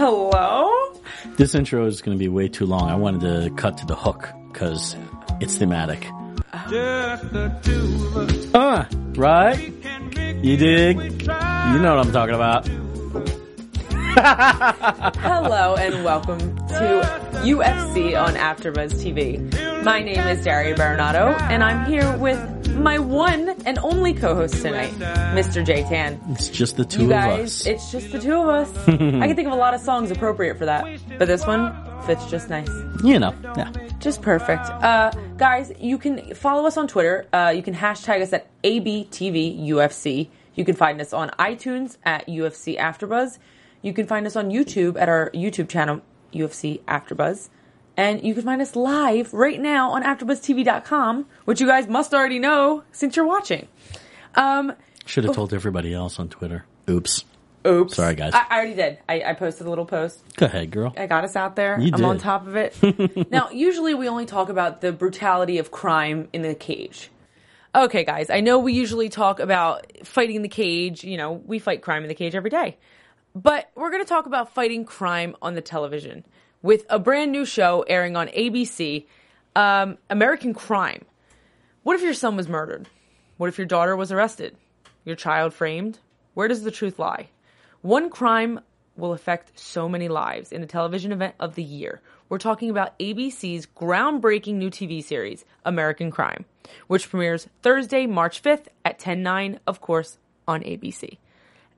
Hello? This intro is going to be way too long. I wanted to cut to the hook because it's thematic. Ah, right? You dig? You know what I'm talking about. Hello and welcome to UFC on AfterBuzz TV. My name is Daria Baronato and I'm here with my one and only co-host tonight, Mr. J Tan. It's just the two You of us. it's just the two of us. I can think of a lot of songs appropriate for that, but this one fits just nice. you know, yeah. Just perfect. Uh, guys, you can follow us on Twitter. Uh, you can hashtag us at ABTVUFC. You can find us on iTunes at UFC AfterBuzz. You can find us on YouTube at our YouTube channel, UFC AfterBuzz. And you can find us live right now on AfterBuzzTV.com, which you guys must already know since you're watching. Um, Should have told everybody else on Twitter. Oops. oops. Sorry, guys. I, I already did. I, I posted a little post. Go ahead, girl. I got us out there. You I'm on top of it. now, usually we only talk about the brutality of crime in the cage. Okay, guys, I know we usually talk about fighting in the cage. You know, we fight crime in the cage every day. But we're going to talk about fighting crime on the television with a brand new show airing on ABC, um, American Crime. What if your son was murdered? What if your daughter was arrested? Your child framed? Where does the truth lie? One crime will affect so many lives in the television event of the year. We're talking about ABC's groundbreaking new TV series, American Crime, which premieres Thursday, March 5th at 10:09, of course, on ABC.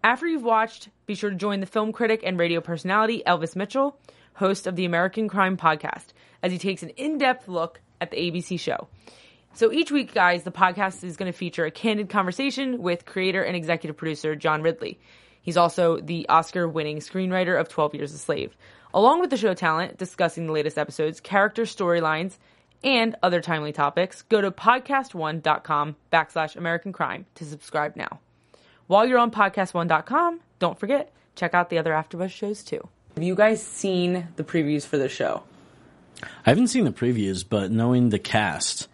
After you've watched, be sure to join the film critic and radio personality Elvis Mitchell, host of the American Crime podcast, as he takes an in-depth look at the ABC show. So each week, guys, the podcast is going to feature a candid conversation with creator and executive producer John Ridley. He's also the Oscar winning screenwriter of 12 Years a Slave, along with the show talent discussing the latest episodes, character storylines, and other timely topics. Go to podcast1.com backslash American Crime to subscribe now. While you're on podcast1.com, don't forget, check out the other AfterBuzz shows too. Have you guys seen the previews for the show? I haven't seen the previews, but knowing the cast,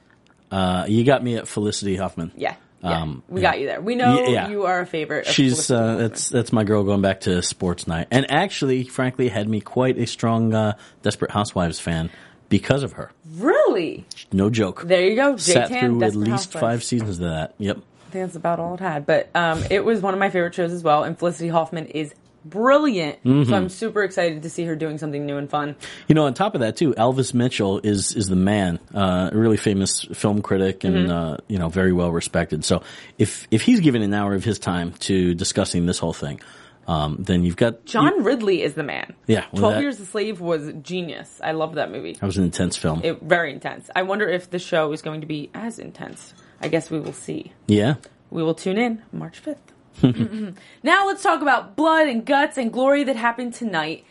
uh, you got me at Felicity Huffman. Yeah. Yeah, Um, we yeah. got you there. We know Y- yeah. you are a favorite. Of She's uh, that's that's my girl going back to sports night, and actually, frankly, had me quite a strong uh, Desperate Housewives fan because of her. really No joke. there. You go. Sat J-Tan, through at least Housewives. five seasons of that. Yep. I think that's about all it had. But um, it was one of my favorite shows as well. And Felicity Huffman is brilliant. Mm-hmm. So I'm super excited to see her doing something new and fun. You know, on top of that too, Elvis Mitchell is is the man, uh, a really famous film critic and Mm-hmm. uh, you know very well respected. So if if he's given an hour of his time to discussing this whole thing, um, then you've got John Ridley is the man. Yeah, well, Twelve that- Years a Slave was genius. I love that movie. That was an intense film. It very intense. I wonder if the show is going to be as intense. I guess we will see. yeah. We will tune in March 5th. now let's talk about blood and guts and glory that happened tonight.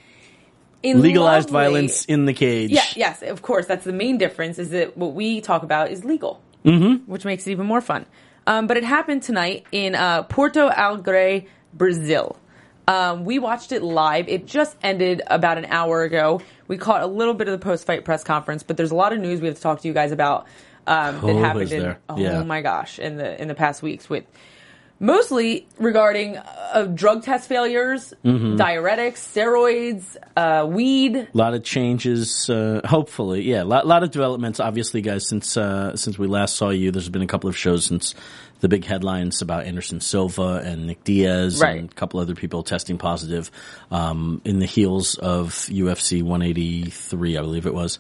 In Legalized lovely- violence in the cage. Yeah, yes, of course. That's the main difference is that what we talk about is legal, mm-hmm. which makes it even more fun. Um, but it happened tonight in uh, Porto Alegre, Brazil. Um, we watched it live. It just ended about an hour ago. We caught a little bit of the post-fight press conference, but there's a lot of news we have to talk to you guys about um, that happened in oh Yeah. my gosh in the in the past weeks with mostly regarding uh, drug test failures, Mm-hmm. diuretics, steroids, uh, weed, A lot of changes, uh, hopefully. Yeah, a lot, lot of developments. Obviously, guys, since uh, since we last saw you, there's been a couple of shows since the big headlines about Anderson Silva and Nick Diaz Right. and a couple other people testing positive um, in the heels of UFC 183, I believe it was.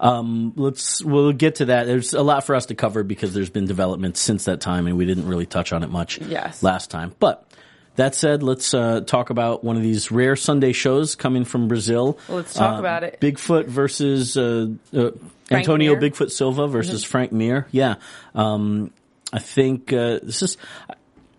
Um, let's we'll get to that. There's a lot for us to cover because there's been developments since that time, and we didn't really touch on it much Yes. last time, but. That said, let's uh, talk about one of these rare Sunday shows coming from Brazil. Let's talk Uh, about it. Bigfoot versus uh, uh, Antonio Mir. Mm-hmm. Bigfoot Silva versus Frank Mir. Yeah, um, I think uh, this is.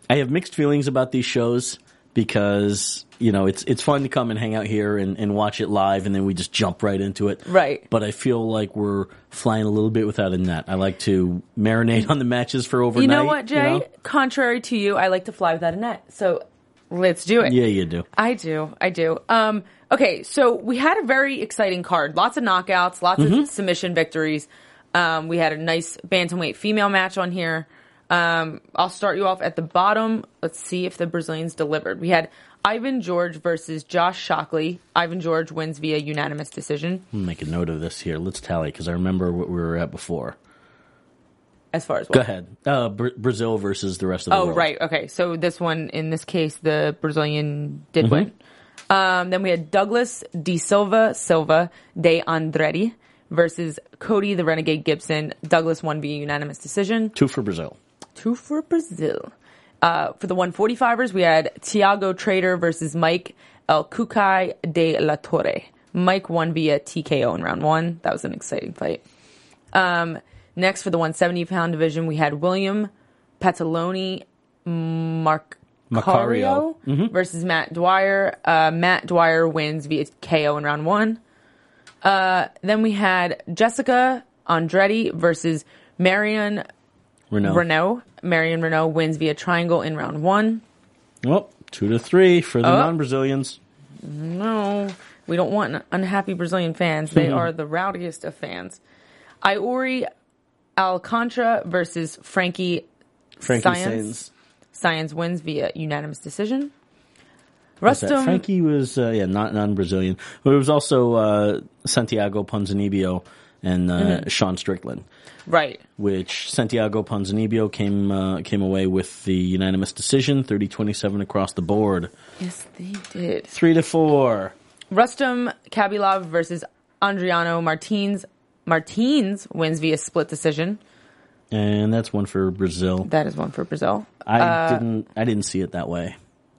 I have mixed feelings about these shows because you know it's it's fun to come and hang out here and, and watch it live, and then we just jump right into it. Right. But I feel like we're flying a little bit without a net. I like to marinate on the matches for overnight. You know what, Jay? know? Contrary to you, I like to fly without a net. So let's do it. Yeah, you do. I do. I do. Um, okay, so we had a very exciting card. Lots of knockouts, lots Mm-hmm. of submission victories. Um, we had a nice bantamweight female match on here. Um, I'll start you off at the bottom. Let's see if the Brazilians delivered. We had Ivan Jorge versus Josh Shockley. Ivan Jorge wins via unanimous decision. I'm make a note of this here. Let's tally because I remember what we were at before. As far as what? Go ahead. Uh, Br- Brazil versus the rest of the Oh, world. right. Okay. So this one, in this case, the Brazilian did Mm-hmm. win. Um, then we had Douglas De Silva Silva de Andretti versus Cody the Renegade Gibson. Douglas won via unanimous decision. Two for Brazil. Two for Brazil. Uh, for the 145ers, we had Tiago Trator versus Mike El Cucuy de la Torre. Mike won via TKO in round one. That was an exciting fight. Um, next, for the 170 pound division, we had William Petaloni Mark. Macario. Macario versus Matt Dwyer. Uh, Matt Dwyer wins via KO in round one. Uh, then we had Jessica Andretti versus Marion Reneau. Reneau. Marion Reneau wins via triangle in round one. Well, two to three for the Oh. non-Brazilians. No, we don't want unhappy Brazilian fans. They are the rowdiest of fans. Iuri Alcantara versus Frankie Frankie Science. Sainz. Science wins via unanimous decision. Rustam, Frankie was uh, yeah not non-Brazilian, but it was also uh, Santiago Ponzinibbio and uh, Mm-hmm. Sean Strickland. right. Which Santiago Ponzinibbio came uh, came away with the unanimous decision, 30-27 across the board, Yes, they did. three to four. Rustam Khabilov versus Adriano Martins. Martins wins via split decision. And that's one for Brazil. That is one for Brazil. I Uh, didn't I didn't see it that way.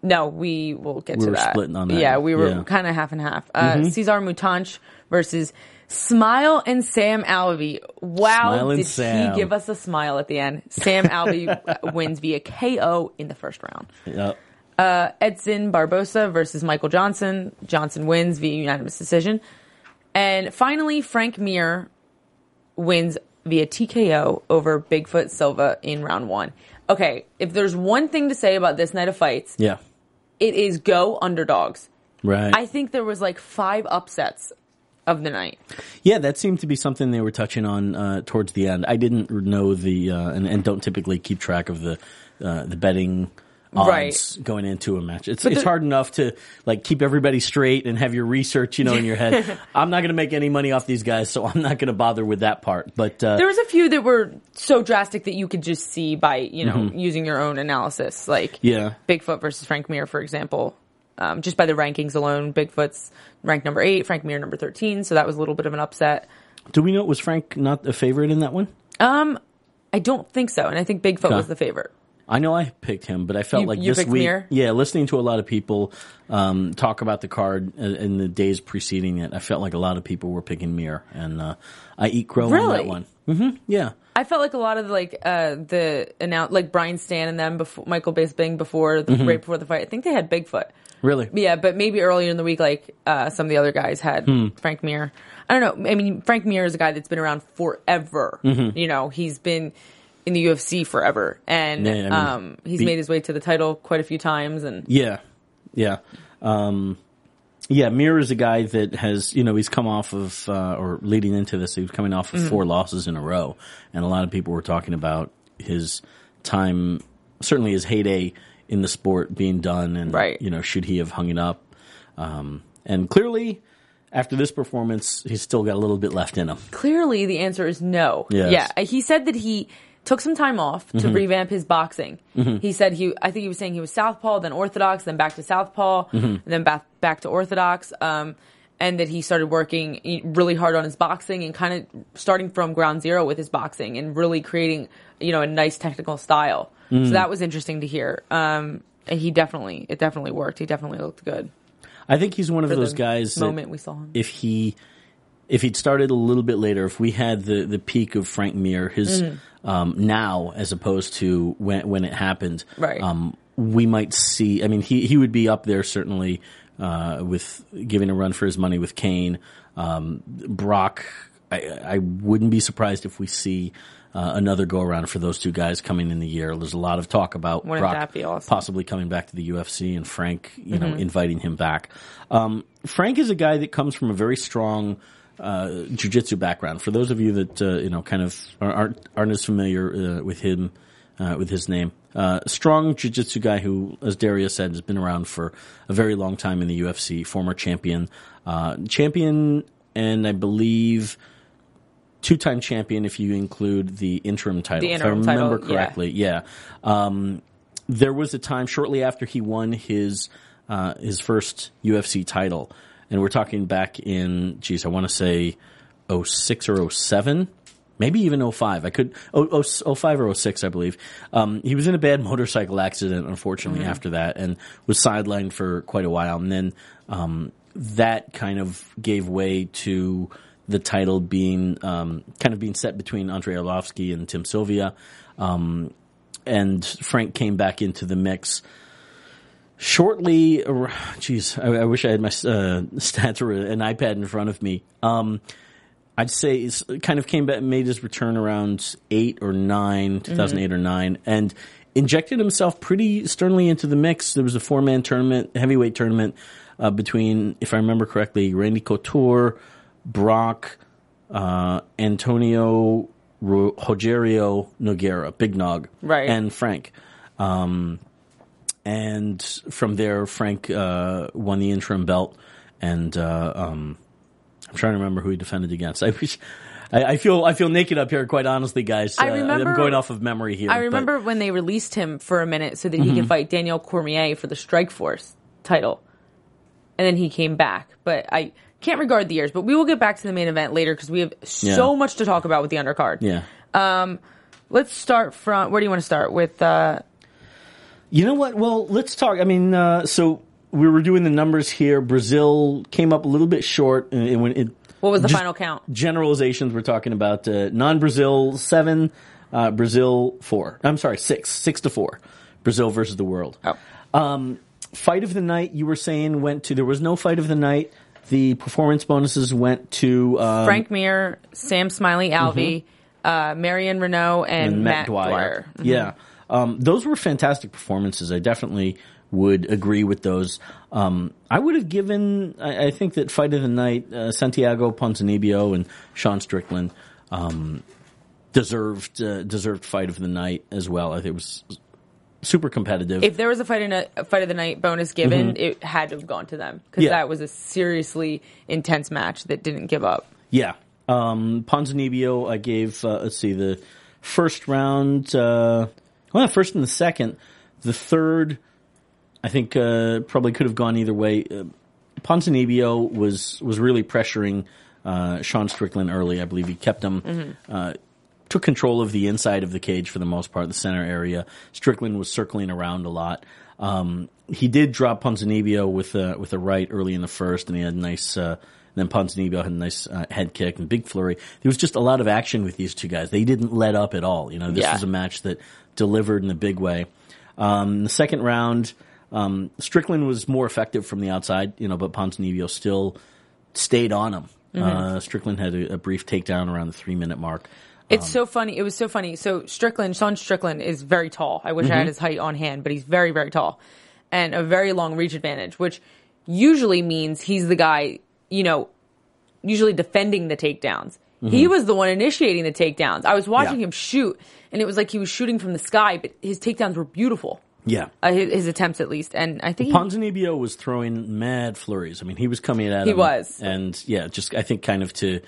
No, we will get We to were that. splitting on that. Yeah, we were Yeah. Mm-hmm. kind of half and half. Uh, Cesar Mutante versus Smile and Sam Alvey. Wow, did Sam. he give us a smile at the end? Sam Alvey uh, wins via KO in the first round. Yep. Edson Barbosa versus Michael Johnson. Johnson wins via unanimous decision. And finally, Frank Mir wins via TKO over Bigfoot Silva in round one. Okay, if there's one thing to say about this night of fights, Yeah. It is go underdogs. Right. I think there was like five upsets of the night. Yeah, that seemed to be something they were touching on uh, towards the end. I didn't know the uh, and, and don't typically keep track of the uh, the betting odds Right. going into a match. It's it's the- hard enough to like keep everybody straight and have your research, you know, in your head. I'm not going to make any money off these guys, so I'm not going to bother with that part. But uh, There was a few that were so drastic that you could just see by, you know, using your own analysis. Like Mm-hmm. yeah, Bigfoot versus Frank Mir, for example. Um, just by the rankings alone, Bigfoot's ranked number eight, Frank Mir number 13. So that was a little bit of an upset. do we know it was Frank not a favorite in that one? Um, I don't think so. And I think Bigfoot Okay. was the favorite. I know I picked him, but I felt You- like you this week, Mir? yeah, listening to a lot of people um, talk about the card uh, in the days preceding it, I felt like a lot of people were picking Mir, and uh, I eat crow on that one. hmm Yeah, I felt like a lot of like uh the announce like Brian Stann and them before Michael Bisping before the Mm-hmm. right before the fight. I think they had Bigfoot. really. Yeah, but maybe earlier in the week, like uh, some of the other guys had Hmm. Frank Mir. I don't know. I mean, Frank Mir is a guy that's been around forever. Mm-hmm. You know, he's been in the UFC forever, and Yeah, I mean, um, he's made his way to the title quite a few times. And Yeah, yeah, um, yeah. Mir is a guy that has, you know, he's come off of, uh, or leading into this, he was coming off of Mm-hmm. four losses in a row, and a lot of people were talking about his time, certainly his heyday in the sport being done, and Right. you know, should he have hung it up? Um, and clearly, after this performance, he's still got a little bit left in him. clearly, the answer is no. Yes. Yeah, he said that he took some time off to Mm-hmm. revamp his boxing. He said he, I think he was saying he was southpaw, then orthodox, then back to southpaw, Mm-hmm. and then back back to orthodox. Um, and that he started working really hard on his boxing and kind of starting from ground zero with his boxing and really creating, you know, a nice technical style. Mm. So that was interesting to hear. Um, he definitely it definitely worked. He definitely looked good. I think he's one of those guys. moment we saw him. if he if he'd started a little bit later, if we had the the peak of Frank Mir, his Mm-hmm. um, now as opposed to when when it happened, Right. Um, we might see. I mean, he he would be up there certainly uh, with giving a run for his money with Cain, um, Brock. I, I wouldn't be surprised if we see. Uh, another go around for those two guys coming in the year. There's a lot of talk about Wouldn't Brock awesome? possibly coming back to the UFC and Frank, you Mm-hmm. know, inviting him back. Um, Frank is a guy that comes from a very strong uh, jiu-jitsu background. For those of you that uh, you know, kind of are- aren't aren't as familiar uh, with him, uh, with his name, uh, strong jiu-jitsu guy who, as Daria said, has been around for a very long time in the UFC. Former champion, uh, champion, and I believe two-time champion if you include the interim title. The if I remember title, yeah. correctly, yeah. Um, there was a time shortly after he won his uh, his first UFC title, and we're talking back in, geez, I want to say 06 or 07, maybe even 05. I could, oh, oh, 05 or 06, I believe. Um, he was in a bad motorcycle accident, unfortunately, after that, and was sidelined for quite a while. And then um, that kind of gave way to the title being um, kind of being set between Andrei Arlovsky and Tim Sylvia. Um, and Frank came back into the mix shortly. Jeez, I, I wish I had my uh, stats or an iPad in front of me. Um, I'd say it's kind of came back, made his return around eight or nine, two thousand eight or nine, and injected himself pretty sternly into the mix. There was a four man tournament, heavyweight tournament uh, between, if I remember correctly, Randy Couture, Brock, uh, Antonio Ro- Rogerio Nogueira, Big Nog, Right. and Frank. Um, and from there, Frank uh, won the interim belt, and uh, um, I'm trying to remember who he defended against. I wish. I, I feel I feel naked up here, quite honestly, guys. I Uh, remember- I'm going off of memory here. I but- remember when they released him for a minute so that he Mm-hmm. could fight Daniel Cormier for the Strikeforce title. And then he came back. But I can't regard the years, but we will get back to the main event later because we have so Yeah. much to talk about with the undercard. yeah. Let's start from where do you want to start with uh You know what? Well, let's talk. I mean, uh, so we were doing the numbers here. Brazil came up a little bit short, and and when it what was the final count? generalizations we're talking about uh, non-Brazil seven, uh, Brazil four. I'm sorry, six, six to four. Brazil versus the world. Oh. Um, fight of the night. You were saying went to. There was no fight of the night. The performance bonuses went to um, Frank Mir, Sam Smiley Alvey, uh, Marion Reneau, and, and Matt, Dwyer. Mm-hmm. Yeah, um, those were fantastic performances. I definitely would agree with those. Um, I would have given. I, I think that fight of the night, uh, Santiago Ponzinibbio and Sean Strickland um, deserved uh, deserved fight of the night as well. I think it was super competitive. If there was a fight a, a fight of the night bonus given, it had to have gone to them because Mm-hmm. Yeah. that was a seriously intense match that didn't give up. Yeah. Um, Ponzinibbio, I gave, uh, let's see, the first round, uh, well, the first and the second. The third, I think, uh, probably could have gone either way. Uh, was, was really pressuring, uh, Sean Strickland early. I believe he kept him, uh, took control of the inside of the cage for the most part, the center area. Strickland was circling around a lot. Um, he did drop Ponzinibbio with a, with a right early in the first, and he had a nice, uh, and then Ponzinibbio had a nice uh, head kick and big flurry. There was just a lot of action with these two guys. They didn't let up at all. You know, this Yeah. was a match that delivered in a big way. Um, the second round, um, Strickland was more effective from the outside, you know, but Ponzinibbio still stayed on him. Uh, Strickland had a, a brief takedown around the three minute mark. It's so funny. It was so funny. So Strickland, Sean Strickland is very tall. I wish I Mm-hmm. had his height on hand, but he's very, very tall and a very long reach advantage, which usually means he's the guy, you know, usually defending the takedowns. He was the one initiating the takedowns. I was watching Mm-hmm. Yeah. him shoot and it was like he was shooting from the sky, but his takedowns were beautiful. Yeah. Uh, his, his attempts at least. And I think he, Ponzinibbio was throwing mad flurries. I mean, he was coming at He him. was. and yeah, just I think kind of to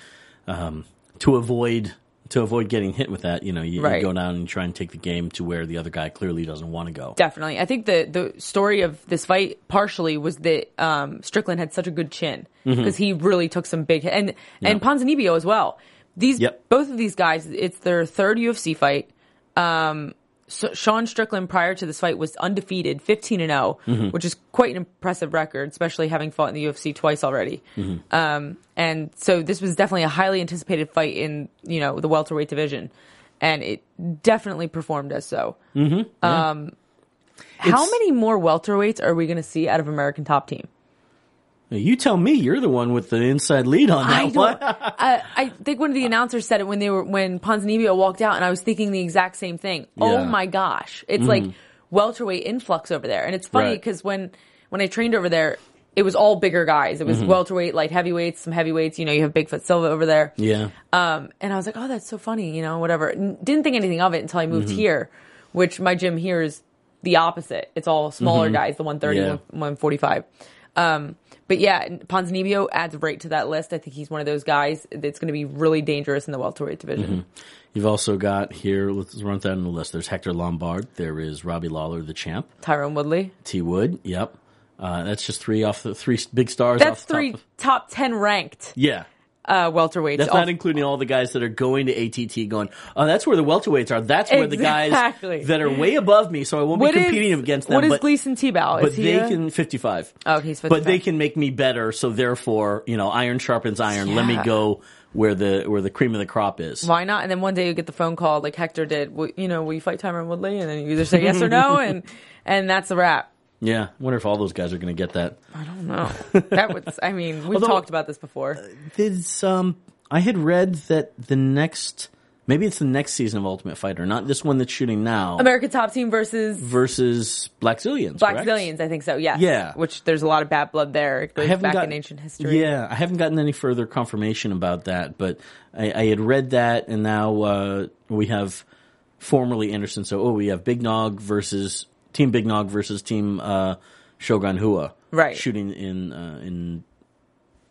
um, to avoid to avoid getting hit with that. You know, you, Right. you go down and try and take the game to where the other guy clearly doesn't want to go. Definitely. I think the the story of this fight partially was that um, Strickland had such a good chin because he really took some big hit. and and Ponzinibbio as well. These Yep. both of these guys, it's their third UFC fight. Um, so Sean Strickland prior to this fight was undefeated, 15 and 0, Mm-hmm. which is quite an impressive record, especially having fought in the UFC twice already. Mm-hmm. Um, and so this was definitely a highly anticipated fight in, you know, the welterweight division. And it definitely performed as so. Mm-hmm. Um, how many more welterweights are we going to see out of American Top Team? You tell me. You're the one with the inside lead on that I one. I, I think one of the announcers said it when they were when Ponzinibbio walked out, and I was thinking the exact same thing. Yeah. Mm-hmm. Oh my gosh, it's like welterweight influx over there, and it's funny Right. because when when I trained over there, it was all bigger guys. It was Mm-hmm. welterweight, light heavyweights, some heavyweights. You know, you have Bigfoot Silva over there. yeah. Um, and I was like, oh, that's so funny, you know, whatever. N- Didn't think anything of it until I moved Mm-hmm. here, which my gym here is the opposite. It's all smaller guys, the 130, Mm-hmm. Yeah. 145. Um, but yeah, Ponzinibbio adds right to that list. I think he's one of those guys that's going to be really dangerous in the welterweight division. You've also got here. Let's run down the list. There's Hector Lombard. There is Robbie Lawler, the champ. Tyron Woodley. T Wood. Yep. Uh, that's just three off the three big stars. That's three Top. top 10 ranked Yeah. Uh, welterweights. That's not including all the guys that are going to ATT going, oh, that's where the welterweights are. That's where the guys that are way above me, so I won't What be is- competing against them. What is but Gleison Tibau? but Is he they a- can 55. Oh, he's 55. But they can make me better, so therefore, you know, iron sharpens iron. Let me go where the where the cream of the crop is. Why not? And then one day you get the phone call like Hector did. You know, will you fight Tyron Woodley? And then you either say yes or no, and and that's a wrap. Yeah, I wonder if all those guys are going to get that. I don't know. that was. I mean, we've Although- talked about this before. There's, um, I had read that the next, maybe it's the next season of Ultimate Fighter, not this one that's shooting now, American Top Team versus versus Blackzilians. Black correct? Zillions. I think so. Yes. Yeah. Which there's a lot of bad blood there. It goes back gotten- in ancient history. Yeah, I haven't gotten any further confirmation about that, but I, I had read that, and now uh, we have formerly Anderson. So, oh, we have Big Nog versus Team Big Nog versus Team uh, Shogun Rua, Right. Shooting in uh, in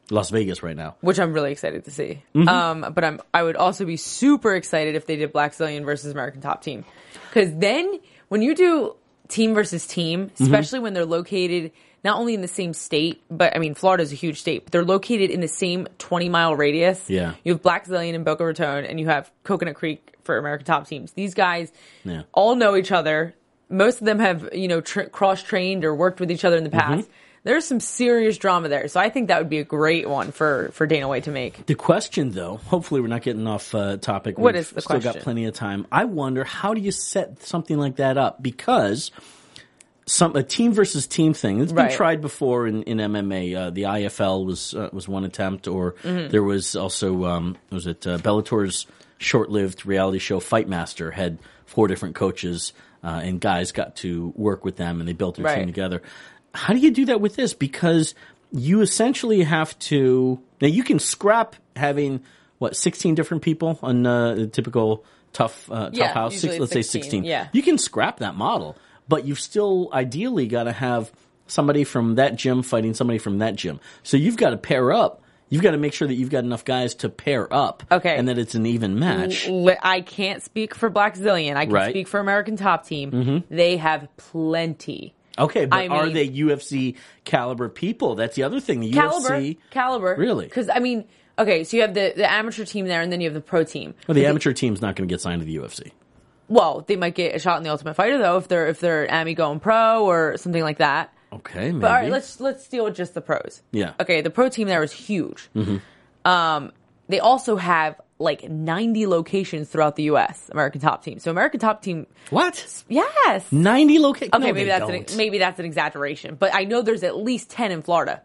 Las Vegas right now. Which I'm really excited to see. Mm-hmm. Um, but I'm I would also be super excited if they did Blackzilian versus American Top Team, because then when you do team versus team, Mm-hmm. especially when they're located not only in the same state, but I mean Florida's a huge state, but they're located in the same 20 mile radius. Yeah. you have Blackzilian and Boca Raton, and you have Coconut Creek for American Top Teams. These guys Yeah. all know each other. Most of them have you know tr cross trained or worked with each other in the Mm-hmm. past. There's some serious drama there, so I think that would be a great one for for Dana White to make. The question, though, hopefully we're not getting off uh, topic. What We've is the still got plenty of time. I wonder how do you set something like that up because some a team versus team thing. It's been Right. tried before in, in MMA. Uh, the IFL was uh, was one attempt, or Mm-hmm. there was also um, was it uh, Bellator's short-lived reality show Fight Master had four different coaches uh, and guys got to work with them and they built their Right. team together. How do you do that with this? Because you essentially have to now you can scrap having what sixteen different people on uh, the typical tough uh, tough Yeah, house. it's let's say sixteen. yeah. you can scrap that model, but you've still ideally got to have somebody from that gym fighting somebody from that gym. So you've got to pair up. You've got to make sure that you've got enough guys to pair up. Okay. and that it's an even match. I can't speak for Blackzilian. I can Right. Mm-hmm. speak for American Top Team. They have plenty. Okay, but I are mean- they UFC caliber people? That's the other thing. The Caliber, UFC, caliber, Really? Because I mean, okay, so you have the the amateur team there, and then you have the pro team. well, the amateur team's not going to get signed to the UFC. Well, they might get a shot in the Ultimate Fighter though if they're if they're Ami going pro or something like that. Okay, maybe. But all right, let's let's deal with just the pros. Yeah. Okay, the pro team there is huge. Um, they also have like 90 locations throughout the U.S. American Top Team. So American Top Team, what? yes. Ninety locations? Okay, maybe that's an, maybe that's an exaggeration, but I know there's at least 10 in Florida,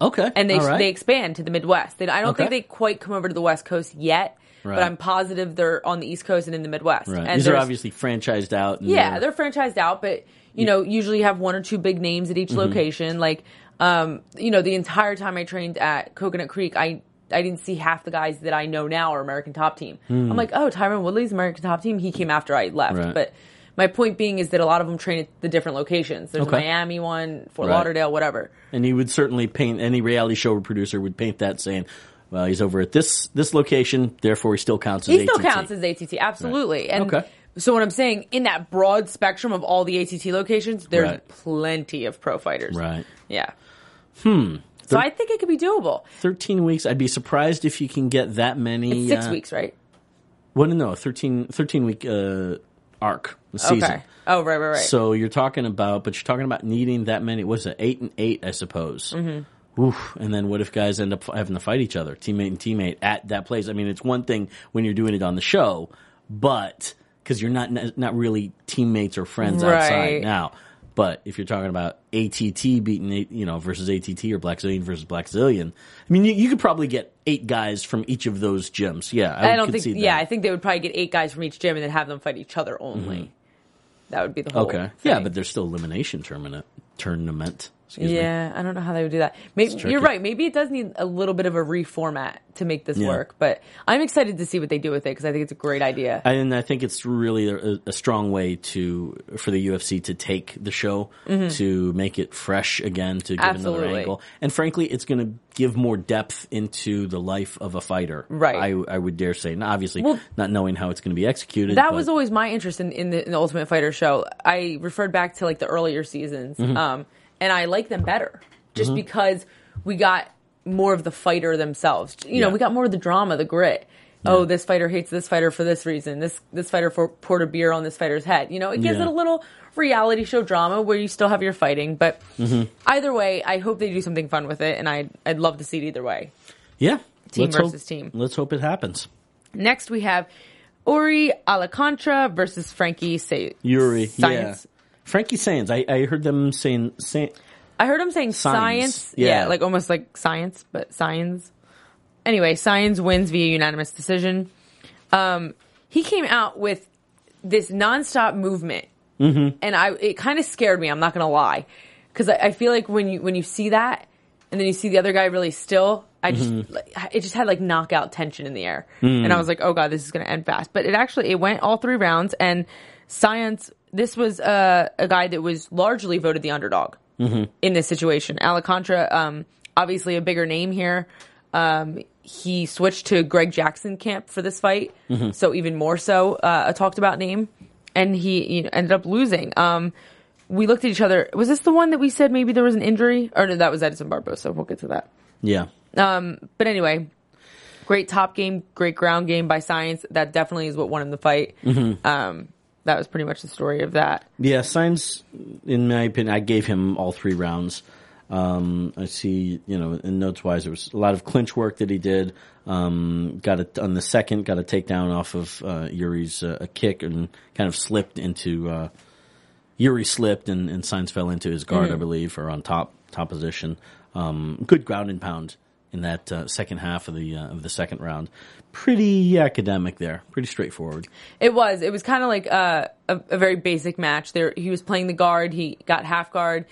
okay, and they right. they expand to the Midwest. They, I don't think they quite come over to the West Coast yet, Right. but I'm positive they're on the East Coast and in the Midwest. right. And These are obviously franchised out. and Yeah, they're franchised out, but you know, usually you have one or two big names at each Mm-hmm. location. Like, um, you know, the entire time I trained at Coconut Creek, I I didn't see half the guys that I know now are American Top Team. I'm like, oh, Tyron Woodley's American Top Team. He came after I left. Right. but. My point being is that a lot of them train at the different locations. There's Okay. a Miami one, Fort Right. Lauderdale, whatever. and he would certainly paint any reality show producer would paint that saying, "Well, he's over at this this location, therefore he still counts as He still ATT." counts as ATT, absolutely. And Okay. So what I'm saying, in that broad spectrum of all the ATT locations, there's Right. plenty of pro fighters. right. Yeah. Hmm. So I think it could be doable. Thirteen weeks. I'd be surprised if you can get that many. It's six uh, weeks, right? Well, no, no, 13, 13 week uh, arc, the season. Okay. Oh, right, right, right. So you're talking about, but you're talking about needing that many. What's it? Eight and eight, I suppose. Mm-hmm. Oof. And then what if guys end up having to fight each other, teammate and teammate, at that place? I mean, it's one thing when you're doing it on the show, but because you're not not really teammates or friends outside now. But if you're talking about ATT beating, eight- you know, versus ATT or Blackzilian versus Blackzilian, I mean, you, you could probably get eight guys from each of those gyms. Yeah, I, I don't think. Yeah. I think they would probably get eight guys from each gym and then have them fight each other only. That would be the whole. Mm-hmm. Okay. Yeah, but there's still elimination tournament tournament. Excuse me. Yeah, I don't know how they would do that. Maybe you're right. Maybe it does need a little bit of a reformat to make this Yeah. work. But I'm excited to see what they do with it because I think it's a great idea. And I think it's really a, a strong way to for the UFC to take the show to make it fresh again to give another Mm-hmm. Absolutely. angle. And frankly, it's going to give more depth into the life of a fighter. Right. I, I would dare say. Now, obviously, Well, not knowing how it's going to be executed. that but- was always my interest in, in, the, in the Ultimate Fighter show. I referred back to like the earlier seasons, Mm-hmm. um, and I like them better just because we got more of the fighter themselves. You know, Yeah. we got more of the drama, the grit. Oh, this fighter hates this fighter for this reason. This this fighter for, poured a beer on this fighter's head. You know, it gives Yeah. it a little reality show drama where you still have your fighting. But Mm-hmm. either way, I hope they do something fun with it, and I I'd love to see it either way. yeah. Team let's hope- versus team. Let's hope it happens. Next, we have Ori Alcantara versus Frankie Say- Yuri. Science. Frankie Sands. I, I heard them saying, say, I heard him saying Science. science. Yeah. Yeah. like almost like science, but science. Anyway, science wins via unanimous decision. Um, he came out with this nonstop movement, Mm-hmm. and I it kind of scared me. I'm not gonna lie, because I, I feel like when you when you see that, and then you see the other guy really still, I just Mm-hmm. like, it just had like knockout tension in the air, Mm. and I was like, oh god, this is gonna end fast. But it actually it went all three rounds, and science. This was uh, a guy that was largely voted the underdog Mm-hmm. in this situation. Alcantara, um, obviously a bigger name here. Um, he switched to Greg Jackson camp for this fight, Mm-hmm. so even more so uh, a talked about name, and he you know, ended up losing. Um, we looked at each other. Was this the one that we said maybe there was an injury? Or no, that was Edson Barbosa. We'll get to that. yeah. But anyway, great top game, great ground game by Science. That definitely is what won him the fight. Mm-hmm. Um, that was pretty much the story of that. Yeah, Signs, in my opinion, I gave him all three rounds. Um, I see, you know, in notes wise, there was a lot of clinch work that he did. Um, got it on the second, got a takedown off of uh, Yuri's uh, a kick and kind of slipped into. Uh, Yuri slipped and, and Signs fell into his guard, I believe, or on top top position. Um, good ground and pound in that uh, second half of the uh, of the second round. Pretty academic there, pretty straightforward. It was. It was kind of like uh, a, a very basic match. There, he was playing the guard. He got half guard.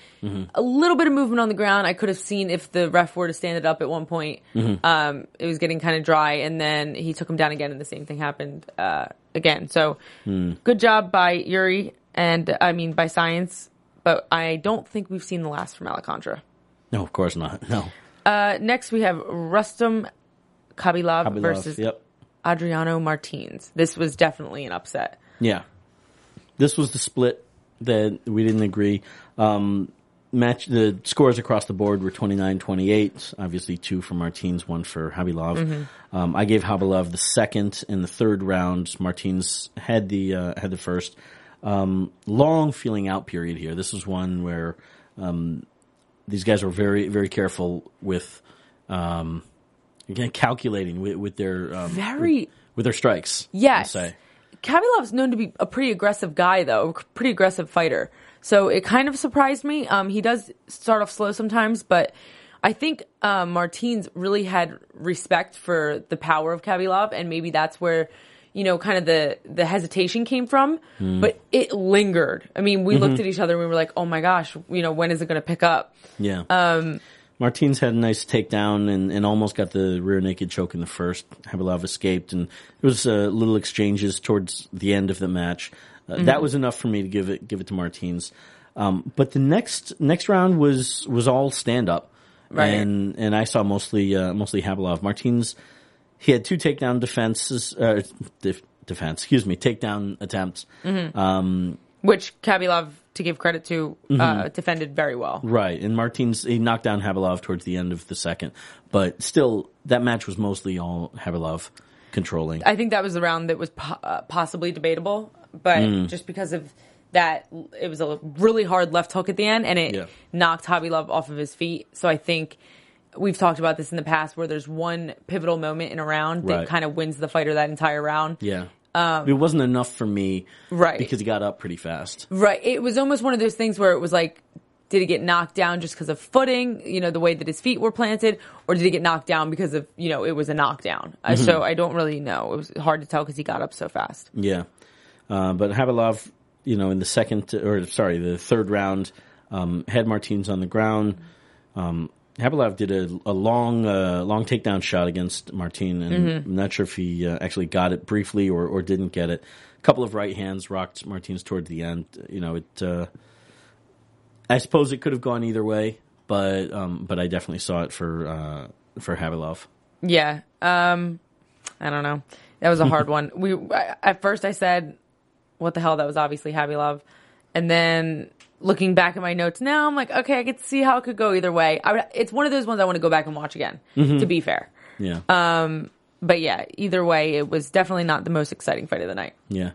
A little bit of movement on the ground. I could have seen if the ref were to stand it up at one point. Um, it was getting kind of dry, and then he took him down again, and the same thing happened uh, again. So, good job by Yuri, and I mean by Science. But I don't think we've seen the last from Alcantara. No, of course not. No, Uh, next, we have Rustam Khabilov, Khabilov, versus yep. Adriano Martins. This was definitely an upset. Yeah. This was the split that we didn't agree. Um, match the scores across the board were 29-28. Obviously two for Martins, one for Khabilov. Um, I gave Khabilov the second and the third round. Martins had the uh, had the first. Um, long feeling out period here. This was one where um, these guys were very very careful with um, again calculating with, with their um, Very with their strikes. Yes. Khabilov's known to be a pretty aggressive guy, though, a pretty aggressive fighter. So it kind of surprised me. Um, he does start off slow sometimes, but I think um, Martins really had respect for the power of Khabilov, and maybe that's where you know kind of the the hesitation came from. But it lingered. I mean, we looked at each other and we were like, "Oh my gosh, you know, when is it going to pick up?" Yeah. Um, Martins had a nice takedown and, and almost got the rear naked choke in the first. Khabilov escaped, and there was uh, little exchanges towards the end of the match. Uh, That was enough for me to give it give it to Martins. Um, but the next next round was was all stand up, Right. and and I saw mostly uh, mostly Khabilov. Martins he had two takedown defenses, uh, def- defense, excuse me, takedown attempts. Which Khabilov, to give credit to, uh, defended very well. Right, and Martins he knocked down Khabilov towards the end of the second, but still that match was mostly all Khabilov controlling. I think that was the round that was po- uh, possibly debatable. but Mm. just because of that, it was a really hard left hook at the end, and it Yeah. knocked Khabilov off of his feet. So I think we've talked about this in the past, where there's one pivotal moment in a round that Right. kind of wins the fighter that entire round. Yeah. it wasn't enough for me. Um, Right. Because he got up pretty fast. Right. It was almost one of those things where it was like, did he get knocked down just because of footing, you know, the way that his feet were planted, or did he get knocked down because of, you know, it was a knockdown? Uh, Mm-hmm. so I don't really know. It was hard to tell because he got up so fast. Yeah. Uh, but Khabilov, you know, in the second, or sorry, the third round, um, had Martins on the ground. Um, Khabilov did a, a long, uh, long takedown shot against Martin, and Mm-hmm. I'm not sure if he uh, actually got it briefly or, or didn't get it. A couple of right hands rocked Martins toward the end. You know, it. Uh, I suppose it could have gone either way, but um, but I definitely saw it for uh, for Khabilov. Yeah. Um, I don't know. That was a hard one. We I- at first I said, "What the hell?" That was obviously Khabilov, and then looking back at my notes now, I'm like, okay, I could see how it could go either way. I would, it's one of those ones I want to go back and watch again. To be fair, Yeah. Uh, but yeah, either way, it was definitely not the most exciting fight of the night. Yeah.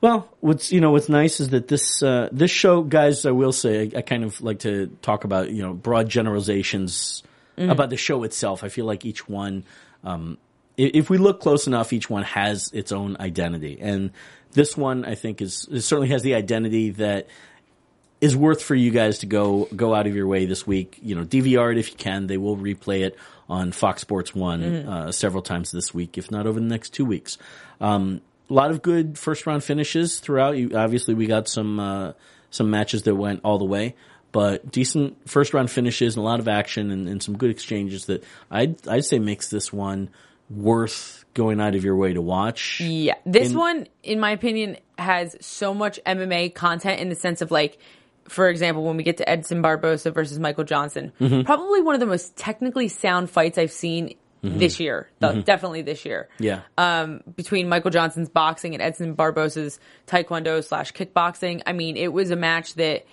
Well, what's you know what's nice is that this uh, this show, guys, I will say, I, I kind of like to talk about you know broad generalizations about the show itself. I feel like each one, um, if we look close enough, each one has its own identity, and this one I think is certainly has the identity that is worth for you guys to go go out of your way this week. You know, DVR it if you can. They will replay it on Fox Sports One uh, several times this week, if not over the next two weeks. Um, a lot of good first round finishes throughout. You, obviously, we got some uh, some matches that went all the way, but decent first round finishes and a lot of action and, and some good exchanges that I'd I'd say makes this one worth going out of your way to watch. Yeah. This In- one, in my opinion, has so much MMA content in the sense of like, for example, when we get to Edson Barbosa versus Michael Johnson, Mm-hmm. probably one of the most technically sound fights I've seen this year. Th- Definitely this year. Mm-hmm. Yeah. Um, between Michael Johnson's boxing and Edson Barbosa's taekwondo slash kickboxing. I mean, it was a match that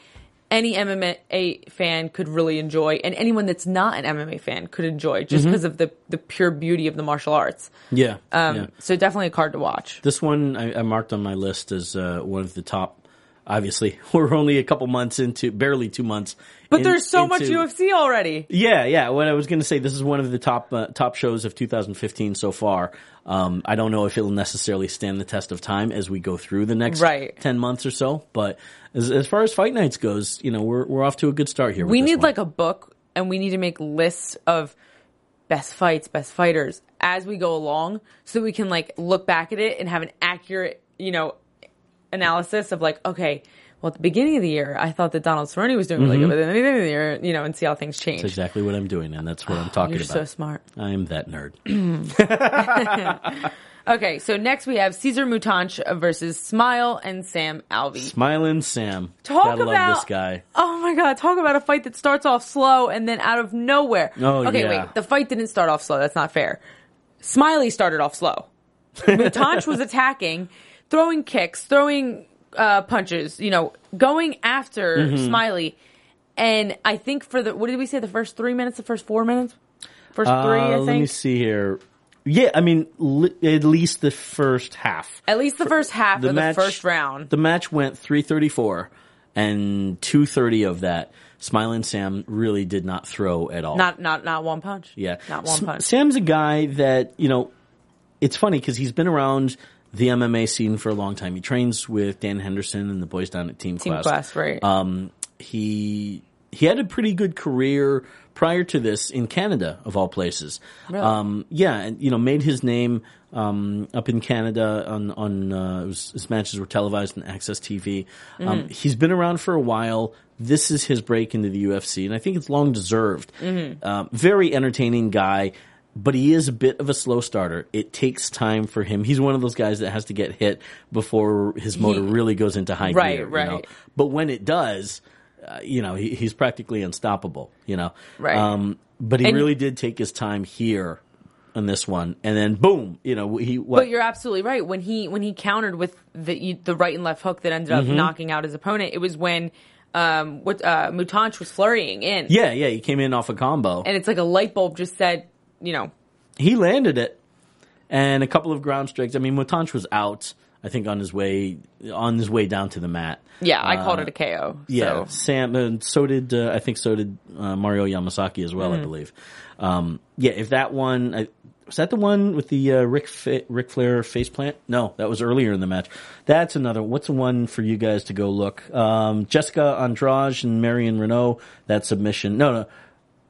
any MMA fan could really enjoy, and anyone that's not an MMA fan could enjoy just Mm-hmm. because of the the pure beauty of the martial arts. yeah. Um, yeah. So definitely a card to watch. This one I, I marked on my list as uh, one of the top. Obviously, we're only a couple months into, barely two months. But in- there's so much UFC already. Yeah, yeah. What I was going to say, this is one of the top uh, top shows of 2015 so far. Um, I don't know if it'll necessarily stand the test of time as we go through the next Right. ten months or so. But as, as far as fight nights goes, you know, we're we're off to a good start here. We need one. like a book and we need to make lists of best fights, best fighters as we go along so we can like look back at it and have an accurate, you know, analysis of like, okay, well, at the beginning of the year, I thought that Donald Cerrone was doing really good, but then at the end of the year, you know, and see how things change. Mm-hmm. That's exactly what I'm doing, and that's what I'm talking You're about. so smart. I'm that nerd. Okay, so next we have Caesar Mutante versus Smile and Sam Alvey. Smiling Sam. Talk Gotta about this guy. Oh my god, talk about a fight that starts off slow and then out of nowhere. Oh, okay, yeah. wait. The fight didn't start off slow. That's not fair. Smiley started off slow. Mutante was attacking, throwing kicks, throwing uh, punches, you know, going after Mm-hmm. Smiley. And I think for the what did we say? The first three minutes, the first four minutes, first three. Uh, I let me see here. Yeah, I mean, li- at least the first half. at least the first half the of match- the first round. The match went 334, and 230 of that, Smiling Sam really did not throw at all. not not not one punch. yeah. not one punch. Sam's a guy that, you know, it's funny because he's been around the MMA scene for a long time. He trains with Dan Henderson and the boys down at Team, Team Quest. Quest, right? Um, he he had a pretty good career prior to this in Canada, of all places. Really? Um, yeah, and you know, made his name um, up in Canada on on uh, was, his matches were televised on AXS TV. Mm-hmm. Um, he's been around for a while. This is his break into the UFC, and I think it's long deserved. Mm-hmm. Um, very entertaining guy. But he is a bit of a slow starter. It takes time for him. He's one of those guys that has to get hit before his motor really goes into high Right, gear. you know? right. But when it does, uh, you know, he, he's practically unstoppable, you know. Right. Um, but he And- really did take his time here on this one, and then boom, you know, he. What, But you're absolutely right. When he when he countered with the the right and left hook that ended Mm-hmm. up knocking out his opponent, it was when um what uh Mutante was flurrying in. yeah, yeah, he came in off a combo. And it's like a light bulb just said, you know, he landed it, and a couple of ground strikes. I mean, Mutante was out. I think on his way on his way down to the mat. Yeah, I called it a KO. Yeah, So. Sam. And so did uh, I think so did uh, Mario Yamasaki as well. I believe. Um, yeah, if that one I, was that the one with the uh, Rick Fa- Ric Flair face plant? No, that was earlier in the match. That's another. What's the one for you guys to go look? Um, Jessica Andrade and Marion Reneau. That submission. No, no.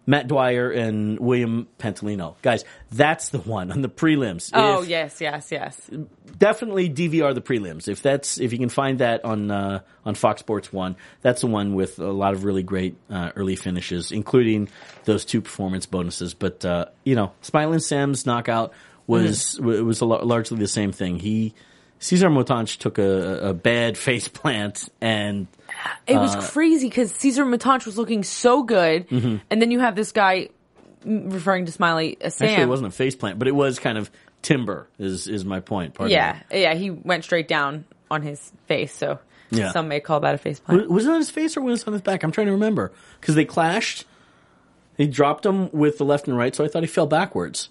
Matt Dwyer and William Patolino. Guys, that's the one on the prelims. Oh If- yes, yes, yes. definitely DVR the prelims. If that's if you can find that on uh, on Fox Sports One, that's the one with a lot of really great uh, early finishes, including those two performance bonuses. But uh, you know, Smiling Sam's knockout was w was a largely the same thing. He Cezar Mutante took a, a bad face plant and It was Uh, crazy because Cezar Mutante was looking so good, Mm-hmm. and then you have this guy referring to Smiley uh, Sam. actually it wasn't a face plant, but it was kind of timber. Is is my point? Pardon yeah, me. yeah, he went straight down on his face. So Yeah. some may call that a face plant. Was it on his face or was it on his back? I'm trying to remember because they clashed. He dropped him with the left and right, so I thought he fell backwards.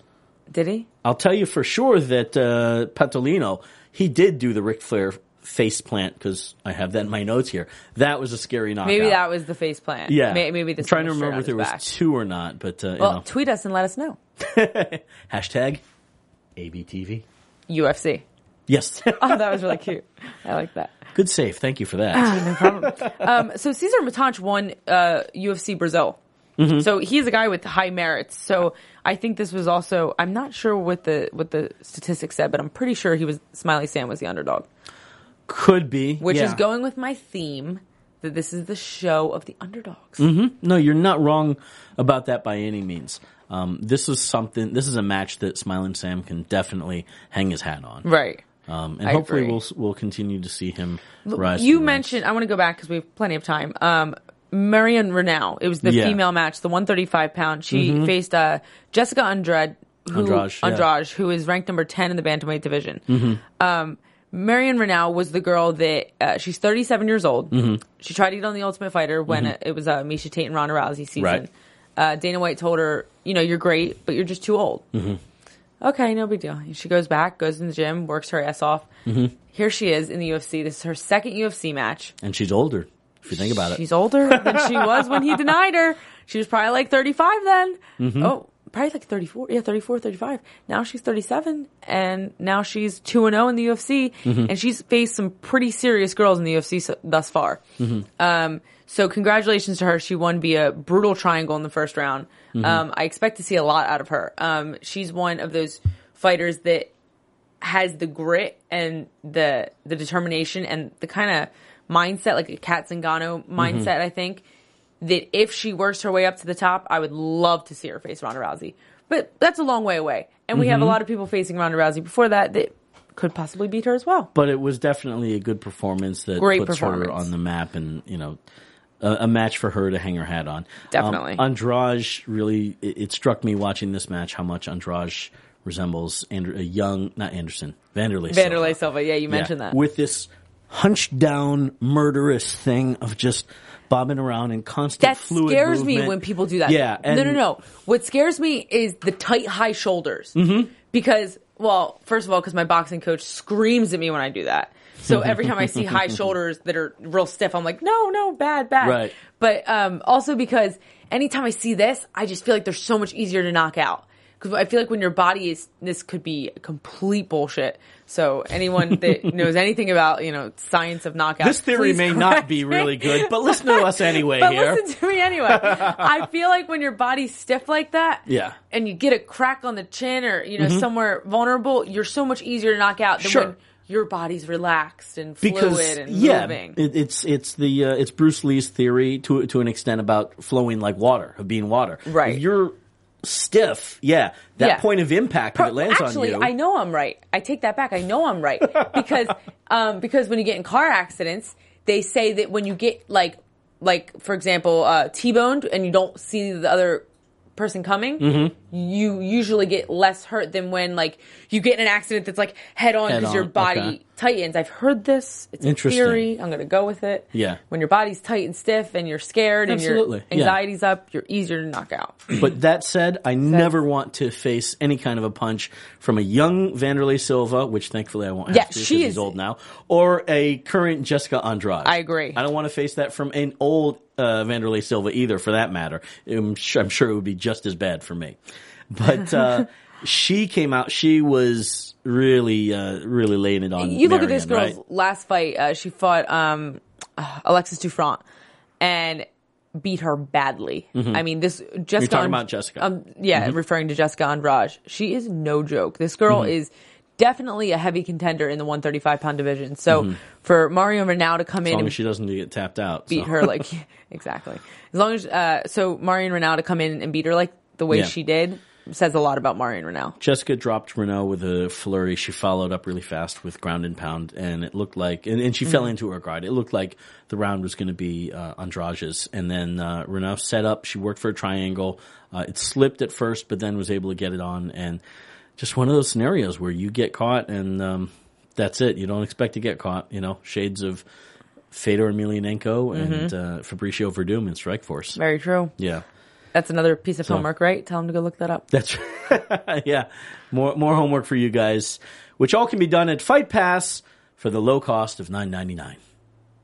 Did he? I'll tell you for sure that uh, Patolino, he did do the Ric Flair face plant because I have that in my notes here. That was a scary knockout. Maybe that was the face plant. yeah. May- maybe I'm trying to remember if there was back. two or not, but uh, you Well, know. tweet us and let us know. hashtag ABTV. UFC. Yes, Oh, that was really cute. I like that. good save. Thank you for that. No problem. um, so Cezar Mutante won uh, UFC Brazil. Mm-hmm. So he's a guy with high merits. So I think this was also. I'm not sure what the what the statistics said, but I'm pretty sure he was Smiley Sam was the underdog, Could be, which yeah. is going with my theme that this is the show of the underdogs. Mm-hmm. No, you're not wrong about that by any means. Um, this is something. This is a match that Smiling Sam can definitely hang his hat on. Right. Um, and I hopefully agree. we'll we'll continue to see him rise. You mentioned. I want to go back because we have plenty of time. Um, Marion Reneau. It was the Yeah. Mm-hmm. female match, the 135 pound. She faced uh, Jessica Andrade. Who, Andrade, yeah. Andrade, who is ranked number 10 in the bantamweight division. Mm-hmm. Um, Marion Reneau was the girl that uh, she's 37 years old. Mm-hmm. She tried to get on the Ultimate Fighter when uh, it was uh, Miesha Tate and Ronda Rousey season. Right. Uh, Dana White told her, you know, you're great, but you're just too old. Mm-hmm. Okay, no big deal. She goes back, goes in the gym, works her ass off. Mm-hmm. Here she is in the UFC. This is her second UFC match. and she's older. If you think about it, She's older than she was when he denied her. She was probably like 35 then. Mm-hmm. Oh, probably like 34. Yeah, 34, 35. Now she's 37 and now she's 2 and 0 in the UFC Mm-hmm. and she's faced some pretty serious girls in the UFC so, thus far. Mm-hmm. Um, so congratulations to her. She won via brutal triangle in the first round. Mm-hmm. Um, I expect to see a lot out of her. Um, she's one of those fighters that has the grit and the the determination and the kind of mindset like a Cat Zingano mindset. I think that if she works her way up to the top, I would love to see her face Ronda Rousey. But that's a long way away, and we have a lot of people facing Ronda Rousey before that that could possibly beat her as well. but it was definitely a good performance that Great puts her on the map, and you know, a, a match for her to hang her hat on. Definitely. um, Andrade really. It, it struck me watching this match how much Andrade resembles a young, not Anderson, Wanderlei. Silva. Wanderlei Silva, yeah, you mentioned Yeah, that. with this hunched down, murderous thing of just bobbing around in constant that scares me when people do that. Yeah, no, no, no. What scares me is the tight, high shoulders. Mm-hmm. Because, well, first of all, because my boxing coach screams at me when I do that. So every time I see high shoulders that are real stiff, I'm like, no, no, bad, bad. Right. But um, also because anytime I see this, I just feel like they're so much easier to knock out. Because I feel like when your body is, this could be complete bullshit. So anyone that knows anything about, you know, science of knockout. This theory may not be really good, but listen to us anyway But here. listen to me anyway. I feel like when your body's stiff like that, Yeah. Mm-hmm. and you get a crack on the chin or you know somewhere vulnerable, you're so much easier to knock out than Sure. when your body's relaxed and fluid because and yeah, moving. it, it's it's the uh, it's Bruce Lee's theory to to an extent about flowing like water, of being water. Right. If you're stiff, yeah, that Yeah. point of impact if it lands Actually, on you. Actually, I know I'm right. I take that back. I know I'm right because um, because when you get in car accidents, they say that when you get like like for example uh, t-boned and you don't see the other person coming, Mm-hmm. You usually get less hurt than when like you get in an accident that's like head on because your body okay. tightens. I've heard this. It's a theory. I'm going to go with it. Yeah. When your body's tight and stiff and you're scared Absolutely, and your anxiety's up, you're easier to knock out. But that said, I never want to face any kind of a punch from a young Wanderlei Silva, which thankfully I won't have Yeah, to she is- old now, or a current Jessica Andrade. I agree. I don't want to face that from an old uh, Wanderlei Silva either, for that matter. I'm sure, I'm sure it would be just as bad for me. But uh, she came out. She was really, uh, really laying it on. you look at this girl's right? last fight. Uh, she fought um, Alexis Dufresne and beat her badly. I mean, this Jessica. Mm-hmm. You're talking about Jessica. Um, yeah, referring to Jessica Andrade. She is no joke. This girl Mm-hmm. is definitely a heavy contender in the 135 pound division. So for Mario Reneau to come Mm-hmm. As in long and as she doesn't get tapped out. beat so. her like exactly as long as uh, so Marion Reneau to come in and beat her like the way Yeah. she did says a lot about Marion Reneau. Jessica dropped Reneau with a flurry. She followed up really fast with ground and pound, and it looked like, and, and she fell Mm-hmm. into her guard. It looked like the round was going to be uh, Andrade's, and then uh, Reneau set up. She worked for a triangle. Uh, it slipped at first, but then was able to get it on, and just one of those scenarios where you get caught, and um, that's it. You don't expect to get caught. You know, shades of Fedor Emelianenko and Mm-hmm. uh, Fabricio Werdum in Strikeforce. Very true. Yeah. That's another piece of homework, right? Tell them to go look that up. That's right. yeah. More more homework for you guys, which all can be done at Fight Pass for the low cost of nine ninety nine.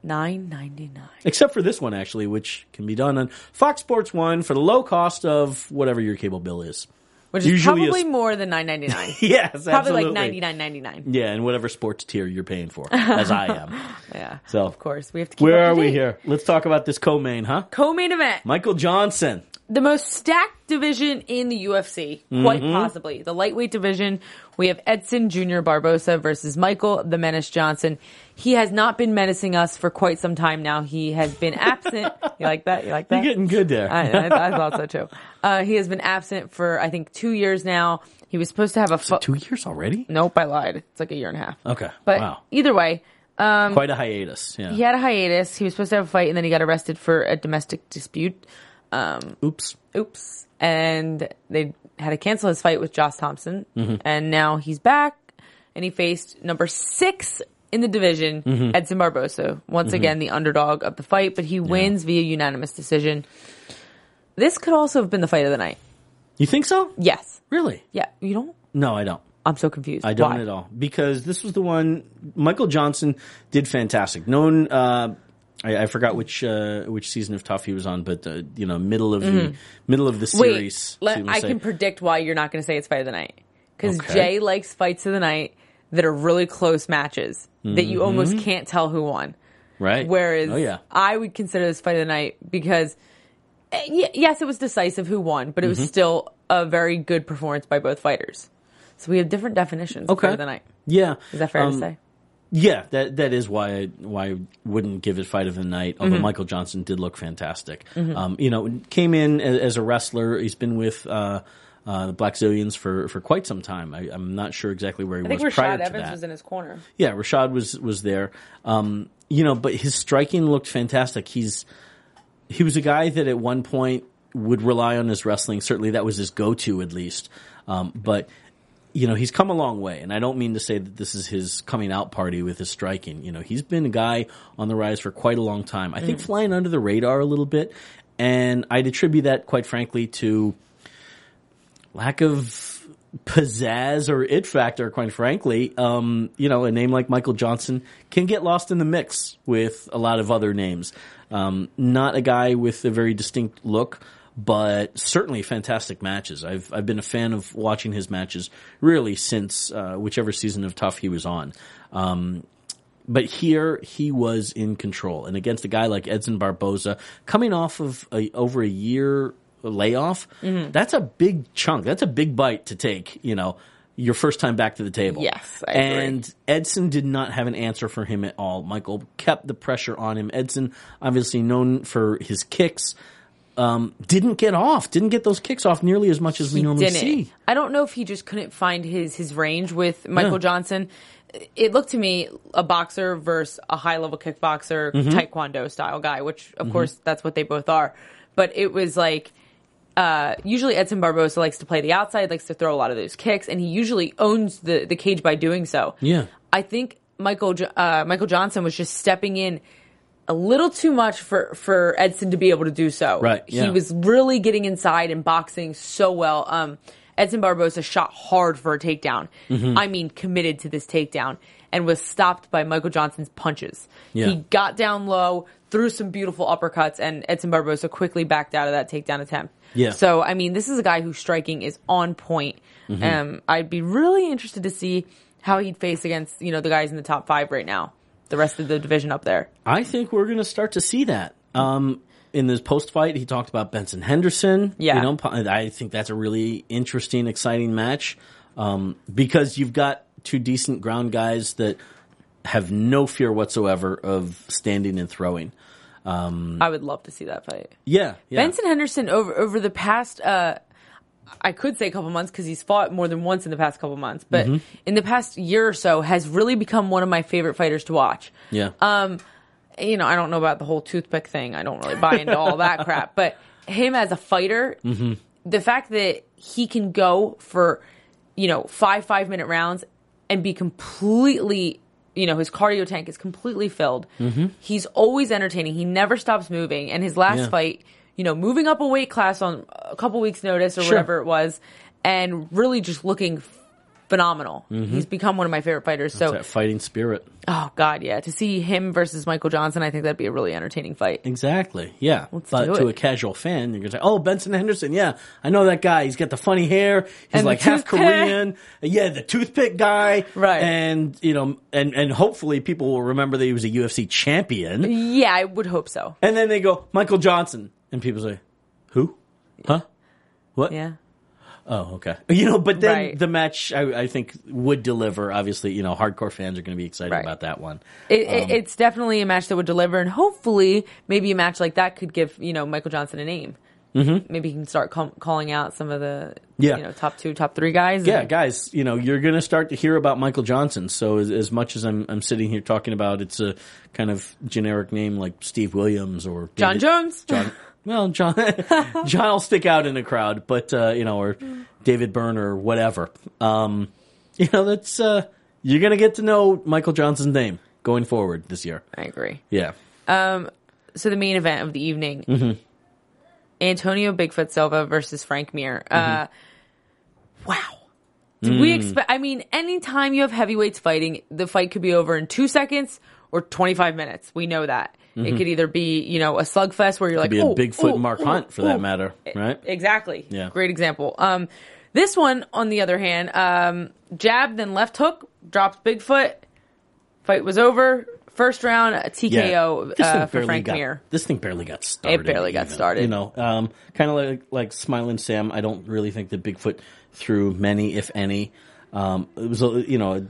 Nine ninety nine. Except for this one, actually, which can be done on Fox Sports One for the low cost of whatever your cable bill is. Which is Usually probably is- more than nine ninety nine. Yes, Probably absolutely. like ninety nine ninety nine. Yeah, and whatever sports tier you're paying for, as I am. Yeah. So, Of course. We have to keep where are we here? Let's talk about this co-main, huh? Co-main event. Michael Johnson. The most stacked division in the UFC, quite possibly. The lightweight division, we have Edson Jr. Barbosa versus Michael the Menace Johnson. He has not been menacing us for quite some time now. He has been absent. you like that? You like that? You're getting good there. I, I, I thought so too. Uh, he has been absent for I think two years now. He was supposed to have a fu- Two years already? nope. I lied. It's like a year and a half. Okay. But wow. either way, Quite a hiatus. Yeah. he had a hiatus. He was supposed to have a fight, and then he got arrested for a domestic dispute. Oops. oops. And they had to cancel his fight with Josh Thomson. Mm-hmm. And now he's back and he faced number six in the division, Mm-hmm. Edson Barbosa. Once again, the underdog of the fight, but he wins via unanimous decision. This could also have been the fight of the night. You think so? Yes. Really? Yeah. You don't? No, I don't. I'm so confused. I don't Why? at all because this was the one Michael Johnson did fantastic. Known, uh, I, I forgot which uh, which season of Tough he was on, but uh, you know, middle of the middle of the Mm-hmm. Wait, series. let, I say. can predict why you're not going to say it's fight of the night. Because Okay. Jay likes fights of the night that are really close matches that you Mm-hmm. almost can't tell who won. right. Whereas oh yeah, I would consider this fight of the night because, eh, y- yes, it was decisive who won, but it Mm-hmm. was still a very good performance by both fighters. So we have different definitions of Okay. fight of the night. yeah. Is that fair Um, to say? Yeah, that that is why I why I wouldn't give it fight of the night. Mm-hmm. Although Michael Johnson did look fantastic. Um, you know, came in as, as a wrestler. He's been with. Uh, uh, the Blackzilians for, for quite some time. I, I'm not sure exactly where he I think was prior Rashad to Evans that. was in his corner. Yeah, Rashad was was there. Um, you know, but his striking looked fantastic. He's he was a guy that at one point would rely on his wrestling. Certainly, that was his go to at least. Um, but you know, he's come a long way, and I don't mean to say that this is his coming out party with his striking. You know, he's been a guy on the rise for quite a long time. I think flying under the radar a little bit, and I'd attribute that, quite frankly, to lack of pizzazz or it factor, quite frankly. Um, you know, a name like Michael Johnson can get lost in the mix with a lot of other names. Um, not a guy with a very distinct look, but certainly fantastic matches. I've I've been a fan of watching his matches really since uh, whichever season of Tough he was on. Um, but here he was in control, and against a guy like Edson Barboza, coming off of a, over a year layoff, Mm-hmm. that's a big chunk. That's a big bite to take. You know, your first time back to the table. Yes, I agree. and Edson did not have an answer for him at all. Michael kept the pressure on him. Edson, obviously known for his kicks. Um, didn't get off, didn't get those kicks off nearly as much as we He normally didn't. see. I don't know if he just couldn't find his his range with Michael Yeah. Johnson. It looked to me a boxer versus a high level kickboxer, Mm-hmm. taekwondo style guy, which of course that's what they both are. But it was like uh, usually Edson Barbosa likes to play the outside, likes to throw a lot of those kicks, and he usually owns the, the cage by doing so. Yeah. I think Michael uh, Michael Johnson was just stepping in a little too much for for Edson to be able to do so. Right, yeah. He was really getting inside and boxing so well. Um, Edson Barbosa shot hard for a takedown. Mm-hmm. I mean, committed to this takedown and was stopped by Michael Johnson's punches. Yeah. He got down low, threw some beautiful uppercuts, and Edson Barbosa quickly backed out of that takedown attempt. Yeah. So, I mean, this is a guy whose striking is on point. Mm-hmm. Um, I'd be really interested to see how he'd face against, you know, the guys in the top five right now, the rest of the division up there. I think we're going to start to see that. Um, in this post fight, he talked about Benson Henderson. Yeah. You know, I think that's a really interesting, exciting match um, because you've got two decent ground guys that have no fear whatsoever of standing and throwing. I would love to see that fight. Yeah. yeah. Benson Henderson over over the past uh I could say a couple months because he's fought more than once in the past couple months, but Mm-hmm. in the past year or so has really become one of my favorite fighters to watch. Yeah. Um, you know, I don't know about the whole toothpick thing. I don't really buy into all that crap, but him as a fighter, Mm-hmm. the fact that he can go for, you know, five five minute rounds and be completely, you know, his cardio tank is completely filled. He's always entertaining. He never stops moving. And his last Mm-hmm. Yeah. fight, you know, moving up a weight class on a couple weeks notice or Sure. whatever it was, and really just looking phenomenal. Mm-hmm. He's become one of my favorite fighters. So that fighting spirit. Oh God, yeah. To see him versus Michael Johnson, I think that'd be a really entertaining fight. Exactly. Yeah. Let's but to it. a casual fan, you're gonna say, "Oh, Benson Henderson. Yeah, I know that guy. He's got the funny hair. He's And like half toothpick. Korean. Yeah, the toothpick guy. Right. And you know, and and hopefully people will remember that he was a UFC champion. Yeah, I would hope so. And then they go Michael Johnson, and people say, "Who? Huh? What? Yeah. Oh, okay. You know, but then Right. the match I, I think would deliver. Obviously, you know, hardcore fans are going to be excited Right. about that one. It, Um, it, it's definitely a match that would deliver, and hopefully, maybe a match like that could give you know Michael Johnson a name. Mm-hmm. Maybe he can start call, calling out some of the Yeah. you know top two, top three guys. Yeah, and- guys, you know, you're going to start to hear about Michael Johnson. So as, as much as I'm, I'm sitting here talking about it's a kind of generic name like Steve Williams or John David- Jones. John, well, John, John will stick out in the crowd, but, uh, you know, or David Byrne or whatever. Um, you know, that's, uh, you're going to get to know Michael Johnson's name going forward this year. I agree. Yeah. Um, So the main event of the evening, Mm-hmm. Antonio Bigfoot Silva versus Frank Mir. Uh, Mm-hmm. wow. Did we Mm. expect? I mean, anytime you have heavyweights fighting, the fight could be over in two seconds or twenty five minutes. We know that it could either be you know a slugfest where you're like Mm-hmm. Be a Bigfoot oh, Mark oh, Hunt for that oh." matter, right? Exactly. Yeah. Great example. Um, this one, on the other hand, um, jab then left hook drops Bigfoot. Fight was over. First round a TKO This uh, for Frank got, Mir. This thing barely got started. It barely got started. You know, um, kind of like like Smiling Sam. I don't really think that Bigfoot threw many, if any. Um, it was a you know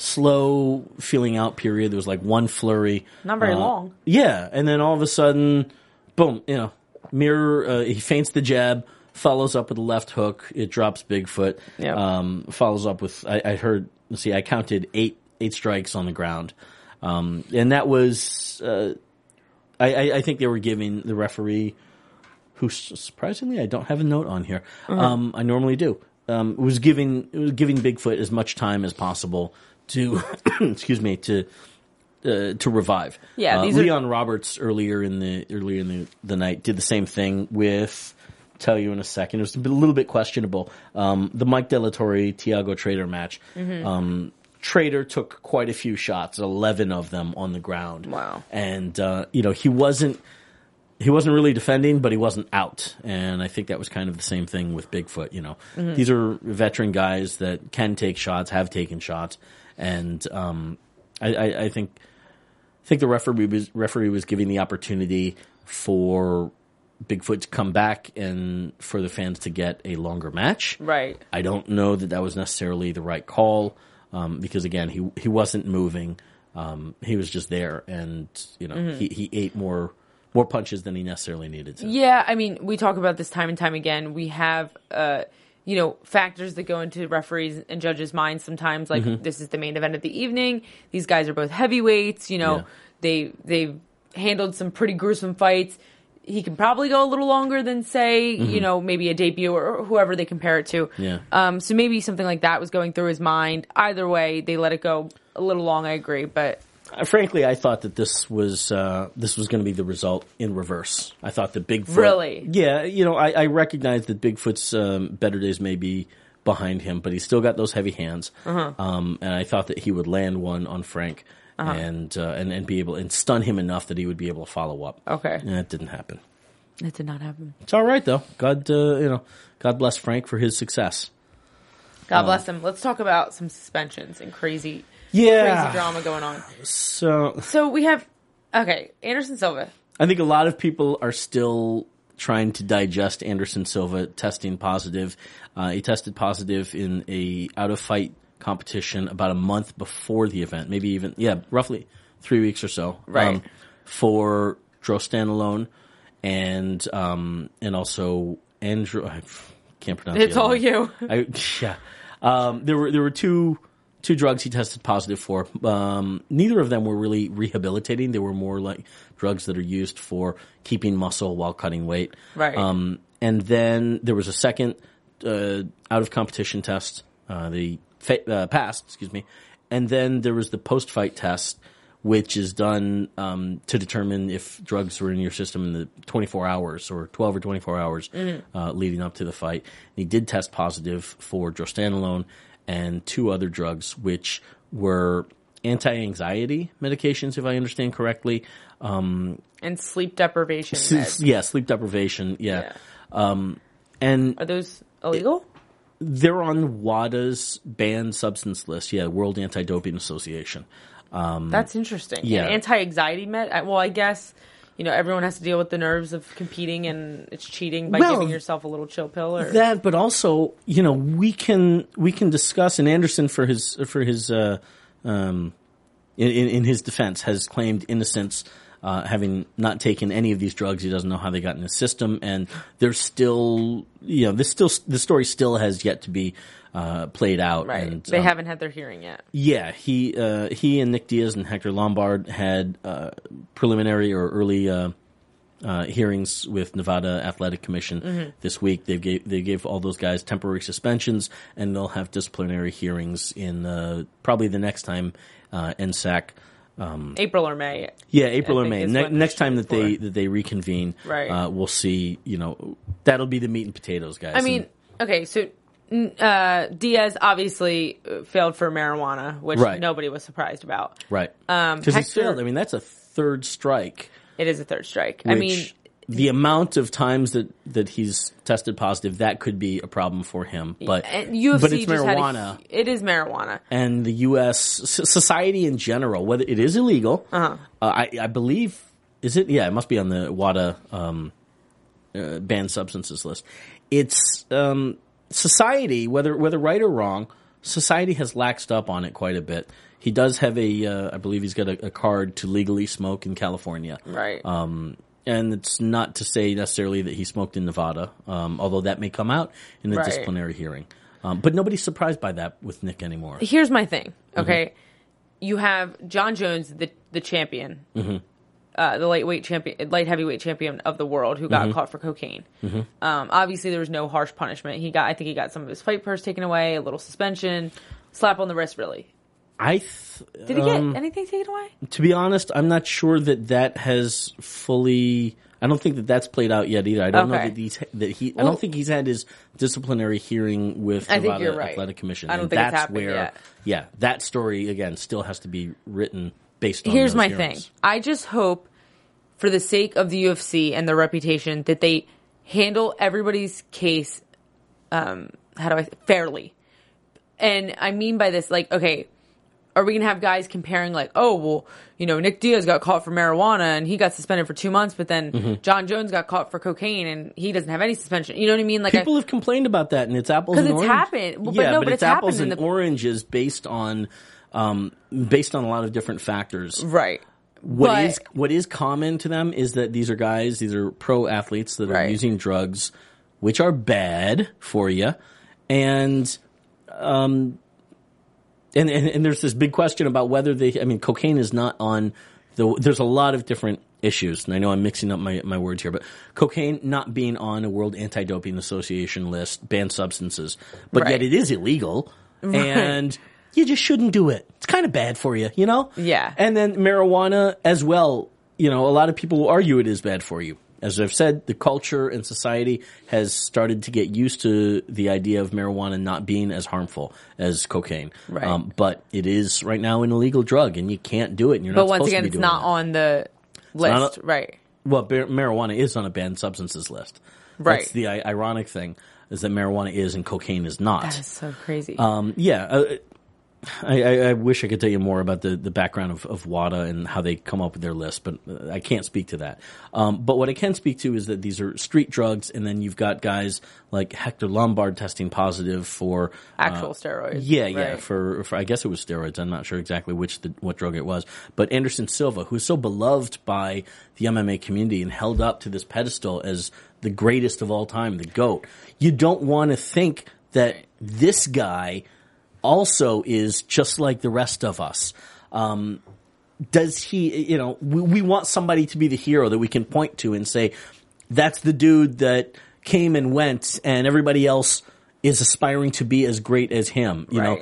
slow feeling out period. There was like one flurry, Not very Uh, long. Yeah, and then all of a sudden, boom! You know, mirror. uh, he feints the jab. Follows up with a left hook. It drops Bigfoot. Yeah. Um, follows up with I, I heard. Let's see. I counted eight eight strikes on the ground, um, and that was. Uh, I, I, I think they were giving the referee, who surprisingly I don't have a note on here. Mm-hmm. Um, I normally do. Um, was giving it was giving Bigfoot as much time as possible to, excuse me, to uh, to revive. Yeah, uh, these are- Leon Roberts earlier in the earlier in the, the night did the same thing with. Tell you in a second. It was a, bit- a little bit questionable. Um, the Mike de la Torre Tiago Trator match. Mm-hmm. Um, Trator took quite a few shots, eleven of them on the ground. Wow. And uh, you know he wasn't he wasn't really defending, but he wasn't out. And I think that was kind of the same thing with Bigfoot. You know, these are veteran guys that can take shots, have taken shots, and um, I, I, I think I think the referee was referee was giving the opportunity for Bigfoot to come back and for the fans to get a longer match. Right. I don't know that that was necessarily the right call um, because again, he he wasn't moving. Um, he was just there, and you know, he, he ate more more punches than he necessarily needed to. Yeah, I mean, we talk about this time and time again. We have, uh, you know, factors that go into referees and judges' minds sometimes. Like Mm-hmm. this is the main event of the evening. These guys are both heavyweights. You know, Yeah. they they've handled some pretty gruesome fights. he can probably go a little longer than say, you know, maybe a debut or whoever they compare it to. Mm-hmm. Yeah. Um, so maybe something like that was going through his mind. Either way, they let it go a little long. I agree, but Frankly, I thought that this was uh, this was going to be the result in reverse. I thought that Bigfoot. Really? Yeah, you know, I, I recognize that Bigfoot's um, better days may be behind him, but he's still got those heavy hands. Uh-huh. Um, and I thought that he would land one on Frank and uh, and and be able and stun him enough that he would be able to follow up. Okay. and that didn't happen. that did not happen. It's all right though. God, uh, you know, God bless Frank for his success. God bless him. Let's talk about some suspensions and crazy, Yeah. crazy drama going on. So So we have, okay, Anderson Silva. I think a lot of people are still trying to digest Anderson Silva testing positive. Uh, he tested positive in a out of fight competition about a month before the event, maybe even yeah, roughly three weeks or so. Right. for Drostanolone and um, and also Andrew. I can't pronounce. It's all one. you. I, yeah. Um, there were there were two two drugs he tested positive for. Um, neither of them were really rehabilitating. They were more like drugs that are used for keeping muscle while cutting weight. Right. Um, and then there was a second uh, out of competition test. Uh, the fa- uh, passed, excuse me, and then there was the post fight test. Which is done um, to determine if drugs were in your system in the 24 hours or 12 or 24 hours uh, leading up to the fight. And he did test positive for drostanolone and two other drugs, which were anti-anxiety medications, if I understand correctly. Um, and sleep deprivation. S- yeah, sleep deprivation. Yeah. Yeah. Um, and Are those illegal? they're on WADA's banned substance list. Yeah, World Anti-Doping Association. Um, That's interesting. yeah. And anti-anxiety med. Well, I guess you know everyone has to deal with the nerves of competing, and it's cheating by Well, giving yourself a little chill pill. Or That, but also, you know, we can we can discuss. And Anderson, for his for his uh, um, in, in in his defense, has claimed innocence, uh, having not taken any of these drugs. He doesn't know how they got in his system, and there's still, you know, this still the story still has yet to be uh, played out. right, And, they um, haven't had their hearing yet. Yeah, he uh, he and Nick Diaz and Hector Lombard had uh, preliminary or early uh, uh, hearings with Nevada Athletic Commission this week. They gave they gave all those guys temporary suspensions, and they'll have disciplinary hearings in uh, probably the next time uh, NSAC. April or May. Yeah, April I or May. Ne- next time that shooting they for. that they reconvene, Right. Uh, we'll see. You know, that'll be the meat and potatoes, guys. I mean, okay, so uh, Diaz obviously uh, failed for marijuana, which Right. nobody was surprised about. right? um, Because Hector- failed. I mean, that's a third strike. It is a third strike. I mean, the amount of times that, that he's tested positive, that could be a problem for him. But and UFC but it's marijuana, a, it is marijuana. and the U.S. society in general, whether it is illegal, uh I, I believe is it? Yeah, it must be on the WADA um, uh, banned substances list. It's um, society, whether whether right or wrong, society has laxed up on it quite a bit. He does have a, uh, I believe he's got a, a card to legally smoke in California. Right. Um, and it's not to say necessarily that he smoked in Nevada, um, although that may come out in the Right. disciplinary hearing. Um, but nobody's surprised by that with Nick anymore. Here's my thing. Mm-hmm. Okay, you have John Jones, the the champion, Mm-hmm. uh, the lightweight champion, light heavyweight champion of the world, who Mm-hmm. got caught for cocaine. Um, obviously, there was no harsh punishment. He got, I think, he got some of his fight purse taken away, a little suspension, slap on the wrist. Really, I, th- did he get um, anything taken away? to be honest, I'm not sure that that has fully. I don't think that that's played out yet either. I don't know that he's that he. I don't think he's had his disciplinary hearing with think Nevada right. Athletic Commission. I don't and think it's that's happened where, yet. yeah, that story again still has to be written based on. Here's my hearings. thing. I just hope, for the sake of the UFC and their reputation, that they handle everybody's case. Um, how do I fairly? And I mean by this, like, okay, are we gonna have guys comparing, like, oh, well, you know, Nick Diaz got caught for marijuana and he got suspended for two months, but then Mm-hmm. John Jones got caught for cocaine and he doesn't have any suspension. You know what I mean? Like, People I, have complained about that, and it's apples 'Cause and it's oranges. happened. Well, but yeah, no, but, but it's it's apples and the- oranges based on um, based on a lot of different factors. right. What But- is what is common to them is that these are guys, these are pro athletes that are Right. using drugs, which are bad for you, and um, and, and and there's this big question about whether they. I mean, cocaine is not on the. There's a lot of different issues, and I know I'm mixing up my, my words here, but cocaine not being on a World Anti-Doping Association list, banned substances, but Right. yet it is illegal, and you just shouldn't do it. It's kind of bad for you, you know? Yeah. And then marijuana as well, you know, a lot of people will argue it is bad for you. As I've said, the culture and society has started to get used to the idea of marijuana not being as harmful as cocaine. Um, but it is right now an illegal drug, and you can't do it. And you're But not once supposed again, it's not that. on the list, a- right? Well, bar- marijuana is on a banned substances list. Right. That's the I- ironic thing is that marijuana is and cocaine is not. That is so crazy. Um, yeah, uh, I, I, I wish I could tell you more about the, the background of, of WADA and how they come up with their list, but uh, I can't speak to that. Um, but what I can speak to is that these are street drugs, and then you've got guys like Hector Lombard testing positive for Actual steroids. yeah, yeah, for, for I guess it was steroids. I'm not sure exactly which the, what drug it was, but Anderson Silva, who's so beloved by the MMA community and held up to this pedestal as the greatest of all time, the goat. You don't want to think that this guy also is just like the rest of us. Um, does he? You know, we, we want somebody to be the hero that we can point to and say, "That's the dude that came and went, and everybody else." Is aspiring to be as great as him, you know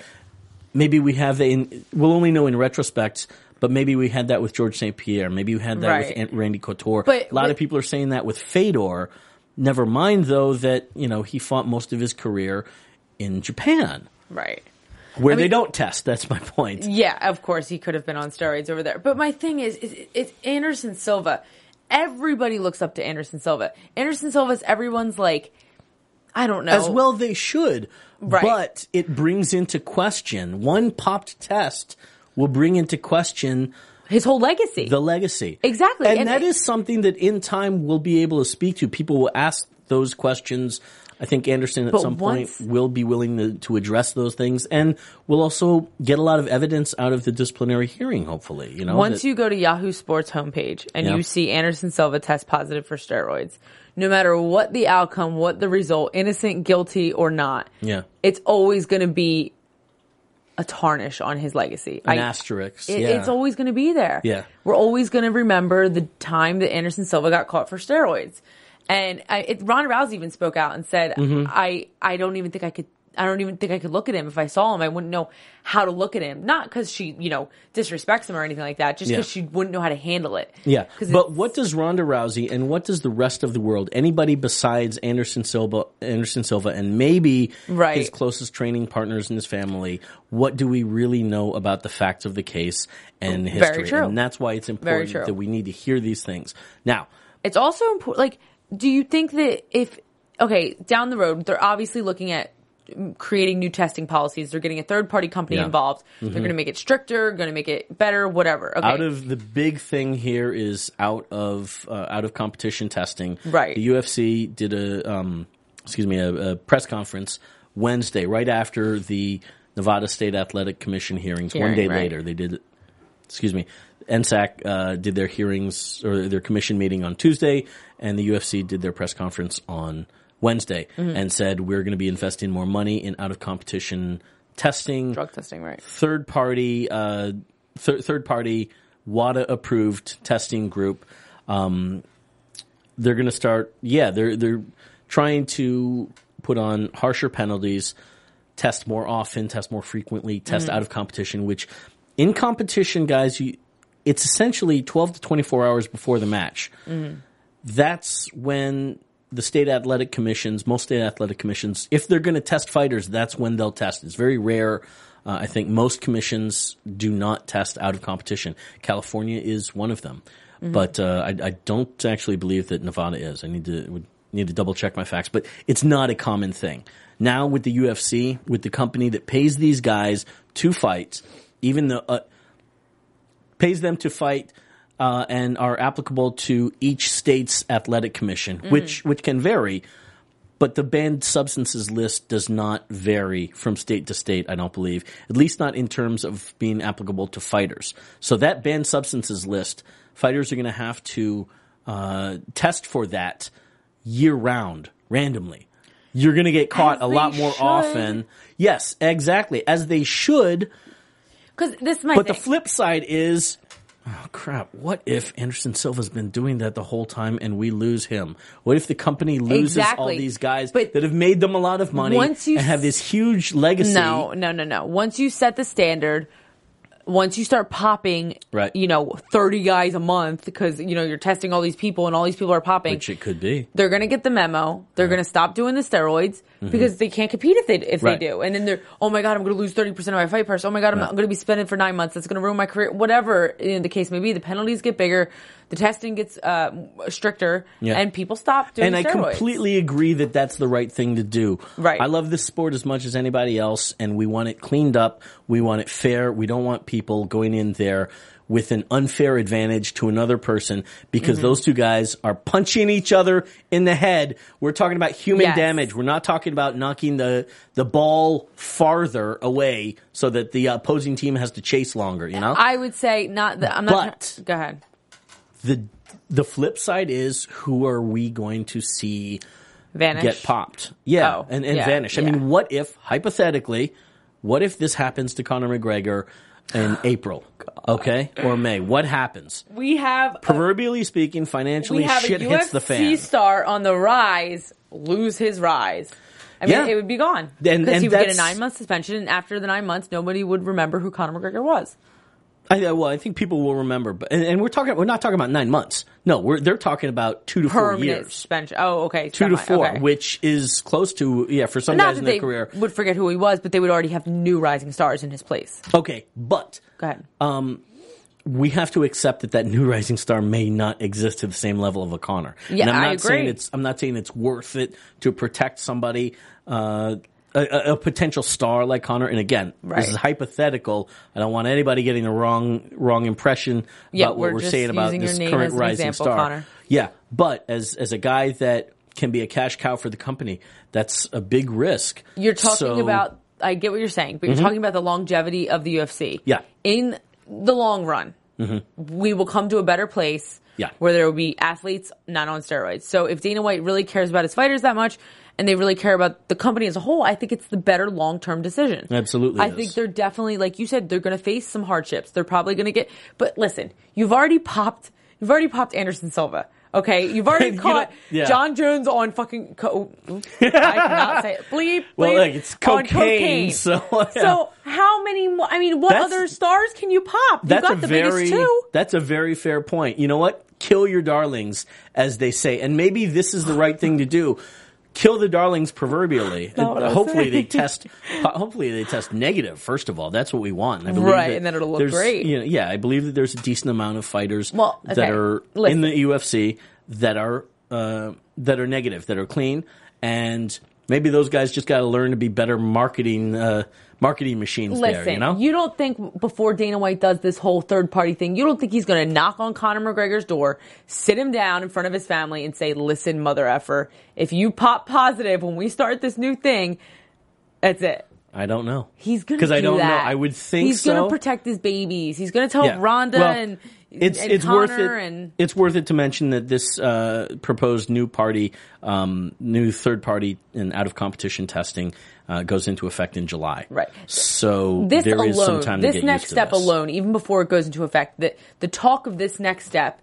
maybe we have in, we'll only know in retrospect, but maybe we had that with George St. Pierre. Maybe we had that Right. with Randy Couture. But- a lot but- of people are saying that with Fedor. Never mind though that, you know, he fought most of his career in Japan right. Where mean- they don't test. That's my point. Yeah, of course he could have been on steroids over there. But my thing is, is it's Anderson Silva. Everybody looks up to Anderson Silva. Anderson Silva's everyone's like, I don't know. As well they should. Right. But it brings into question one popped test will bring into question his whole legacy. the legacy. Exactly. And, And that is something that in time we'll be able to speak to. People will ask those questions. I think Anderson at But some once- point will be willing to, to address those things and we'll also get a lot of evidence out of the disciplinary hearing, hopefully. You know, Once that- you go to Yahoo Sports homepage and Yeah. you see Anderson Silva test positive for steroids, no matter what the outcome, what the result, innocent, guilty, or not, Yeah. it's always going to be a tarnish on his legacy. An I- asterisk. It, yeah. It's always going to be there. Yeah. We're always going to remember the time that Anderson Silva got caught for steroids. And I, it, Ronda Rousey even spoke out and said, Mm-hmm. I, I don't even think I could, I don't even think I could look at him. If I saw him, I wouldn't know how to look at him. Not because she, you know, disrespects him or anything like that, just because Yeah. she wouldn't know how to handle it. Yeah, but what does Ronda Rousey and what does the rest of the world, anybody besides Anderson Silva, Anderson Silva, and maybe Right. his closest training partners in his family, what do we really know about the facts of the case and Very history? true. And that's why it's important that we need to hear these things. Now, It's also important. Like, do you think that if okay down the road they're obviously looking at creating new testing policies, they're getting a third party company Yeah. involved. They're going to make it stricter, going to make it better, whatever. Okay. out of the big thing here is out of uh, out of competition testing. Right. The UFC did a um, excuse me a, a press conference Wednesday, right after the Nevada State Athletic Commission hearings. One day right. later, they did. Excuse me. NSAC uh, did their hearings or their commission meeting on Tuesday, and the UFC did their press conference on Wednesday Mm-hmm. and said we're going to be investing more money in out of competition testing drug testing, right? third party uh, th- third party WADA approved testing group. Um, they're going to start. Yeah, they're they're trying to put on harsher penalties, test more often, test more frequently, test out of competition. Which in competition, guys, you it's essentially twelve to twenty four hours before the match. That's when the state athletic commissions, most state athletic commissions, if they're going to test fighters, that's when they'll test. It's very rare. Uh, I think most commissions do not test out of competition. California is one of them, but uh, I, I don't actually believe that Nevada is. I need to would need to double check my facts, but it's not a common thing. Now with the UFC, with the company that pays these guys to fight, even the uh, pays them to fight uh, and are applicable to each state's athletic commission, which which can vary. But the banned substances list does not vary from state to state. I don't believe, at least not in terms of being applicable to fighters. So that banned substances list, fighters are going to have to uh, test for that year round, randomly. You're going to get caught As a lot more should. often. Yes, exactly, as they should. Because this is my But thing. the flip side is, oh crap, what if Anderson Silva's been doing that the whole time and we lose him? What if the company loses all these guys But that have made them a lot of money once you and have this huge legacy? No, no, no, no. Once you set the standard, once you start popping, Right. you know, 30 guys a month because, you know, you're testing all these people and all these people are popping. Which it could be. they're going to get the memo. They're going to stop doing the steroids because they can't compete if they if Mm-hmm. Right. they do. And then they're, oh my god, I'm going to lose 30 percent of my fight purse. Oh my god, I'm, I'm going to be spending for nine months. That's going to ruin my career. Whatever you know, the case may be, the penalties get bigger, the testing gets uh, stricter, Yeah. and people stop doing it. and I completely agree that that's the right thing to do. Right. I love this sport as much as anybody else, and we want it cleaned up. We want it fair. We don't want people going in there with an unfair advantage to another person because Mm-hmm. those two guys are punching each other in the head. We're talking about human Yes. damage. We're not talking about knocking the the ball farther away so that the opposing team has to chase longer. You know. I would say not that. I'm not. But- go ahead. the the flip side is who are we going to see Vanish. get popped. Yeah, Oh, and, and yeah, vanish. I yeah. mean, what if, hypothetically, what if this happens to Conor McGregor in April? Okay? Or May. What happens? We have Proverbially speaking, financially, we have shit a UFC hits the fan. star on the rise lose his rise. I mean, Yeah. it would be gone And- because and he would get a that's- nine month suspension, and after the nine months, nobody would remember who Conor McGregor was. I, well, I think people will remember, but and, and we're talking. We're not talking about nine months. No, we're they're talking about two to four Permanent years, suspension. Oh, okay, two to four, okay. which is close to yeah for some Not guys in their career. would forget who he was, but they would already have new rising stars in his place. Okay, but Go ahead. we have to accept that that new rising star may not exist to the same level of a Conor. Yeah, and I'm I not saying agree. it's I'm not saying it's worth it to protect somebody uh, a, a- potential star like Conor. And again, Right. this is hypothetical. I don't want anybody getting the wrong wrong impression Yeah, about what we're we're saying about this current rising example, star. Conor. Yeah, but as as a guy that can be a cash cow for the company, that's a big risk. You're talking So- Mm-hmm. about. I get what you're saying, but you're talking about the longevity of the UFC. Yeah. In the long run, we will come to a better place. Yeah. Where there will be athletes not on steroids. So if Dana White really cares about his fighters that much, and they really care about the company as a whole, I think it's the better long term decision. Absolutely I is. think they're definitely, like you said, they're going to face some hardships. They're probably going to get. But listen, you've already popped. You've already popped Anderson Silva. Okay, you've already You caught yeah. John Jones on fucking. Co- I cannot say it. Bleep. Well, bleep, look, it's on cocaine, so, yeah. so how many more? I mean, what That's- other stars can you pop? You got the very biggest two. that's a very fair point. You know what? Kill your darlings, as they say, and maybe this is the right thing to do. Kill the darlings proverbially. not what I was hopefully they test. Hopefully they test negative. First of all, that's what we want. I believe Right, that and then it'll look great. You know, yeah, I believe that there's a decent amount of fighters Well, that are listen. in the UFC that are uh, that are negative, that are clean, and maybe those guys just got to learn to be better marketing uh, marketing machines. Listen, there, you know. You don't think before Dana White does this whole third party thing, you don't think he's going to knock on Conor McGregor's door, sit him down in front of his family, and say, "Listen, mother effer, if you pop positive when we start this new thing, that's it." I don't know. He's gonna because I do don't know. I would think he's so. gonna protect his babies. He's gonna tell Yeah. Ronda Well, and it's it's Conor worth it. and It's worth it to mention that this uh, proposed new party, um, new third party and out of competition testing uh, goes into effect in July. Right. So this there is some alone, time this to get next used to step this. alone, even before it goes into effect, the the talk of this next step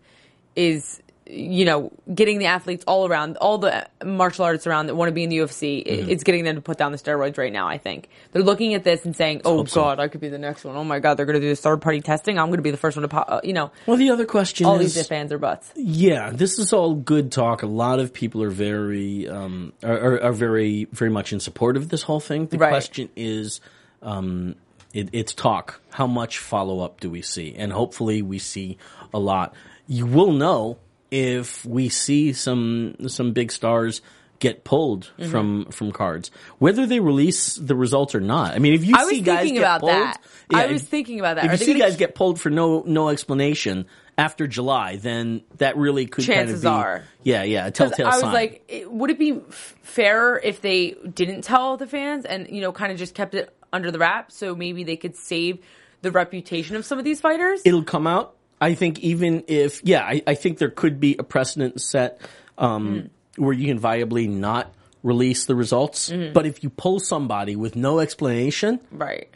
is, you know, getting the athletes all around, all the martial artists around that want to be in the UFC. Mm-hmm. It's getting them to put down the steroids right now. I think they're looking at this and saying, "Oh so. God, I could be the next one. Oh my God, they're going to do this third party testing. I'm going to be the first one to pop." Uh, you know, Well, the other question all is, these if fans are butts. Yeah, this is all good talk. A lot of people are very um, are, are, are very very much in support of this whole thing. The Right. question is, um, it, it's talk. How much follow up do we see? And hopefully, we see a lot. You will know if we see some some big stars get pulled Mm-hmm. from from cards, whether they release the results or not. I mean, if you I was see guys thinking get about pulled, that. I was thinking about that. If Are you see gonna guys get pulled for no no explanation after July, then that really could kind of Chances be are. yeah yeah telltale I was sign. like, it- would it be fairer if they didn't tell the fans and you know kind of just kept it under the wrap so maybe they could save the reputation of some of these fighters? it'll come out. I think even if yeah, I, I think there could be a precedent set um, Hmm. where you can viably not release the results. Mm-hmm. But if you pull somebody with no explanation, right.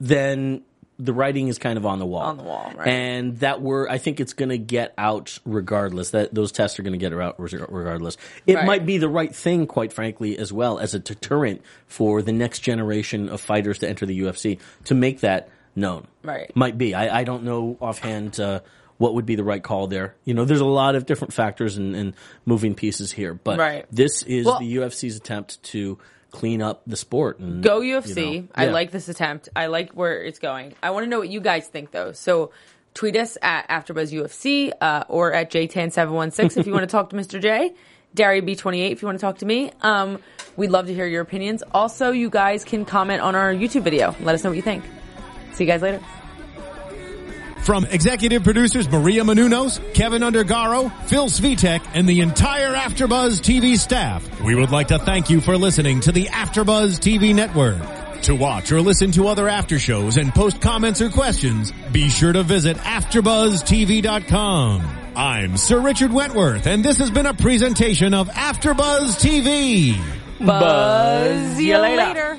then the writing is kind of on the wall. On the wall, right. And that we're, I think it's going to get out regardless. That those tests are going to get out regardless. It Right. might be the right thing, quite frankly, as well as a deterrent for the next generation of fighters to enter the UFC to make that known. Right. Might be. I, I don't know offhand. Uh, what would be the right call there? You know, there's a lot of different factors and, and moving pieces here, but Right. this is Well- the UFC's attempt to clean up the sport. And, Go you UFC. know, I yeah. like this attempt. I like where it's going. I want to know what you guys think though. So tweet us at AfterBuzz UFC uh, or at JTan716 if you want to talk to Mr. J. Daria B28 if you want to talk to me. Um, we'd love to hear your opinions. Also, you guys can comment on our YouTube video. Let us know what you think. See you guys later. From executive producers Maria Menounos, Keven Undergaro, Phil Svitek, and the entire Afterbuzz TV staff, we would like to thank you for listening to the Afterbuzz TV network. To watch or listen to other after shows and post comments or questions, be sure to visit AfterBuzzTV.com. I'm Sir Richard Wentworth, and this has been a presentation of Afterbuzz TV. Buzz See you later. later.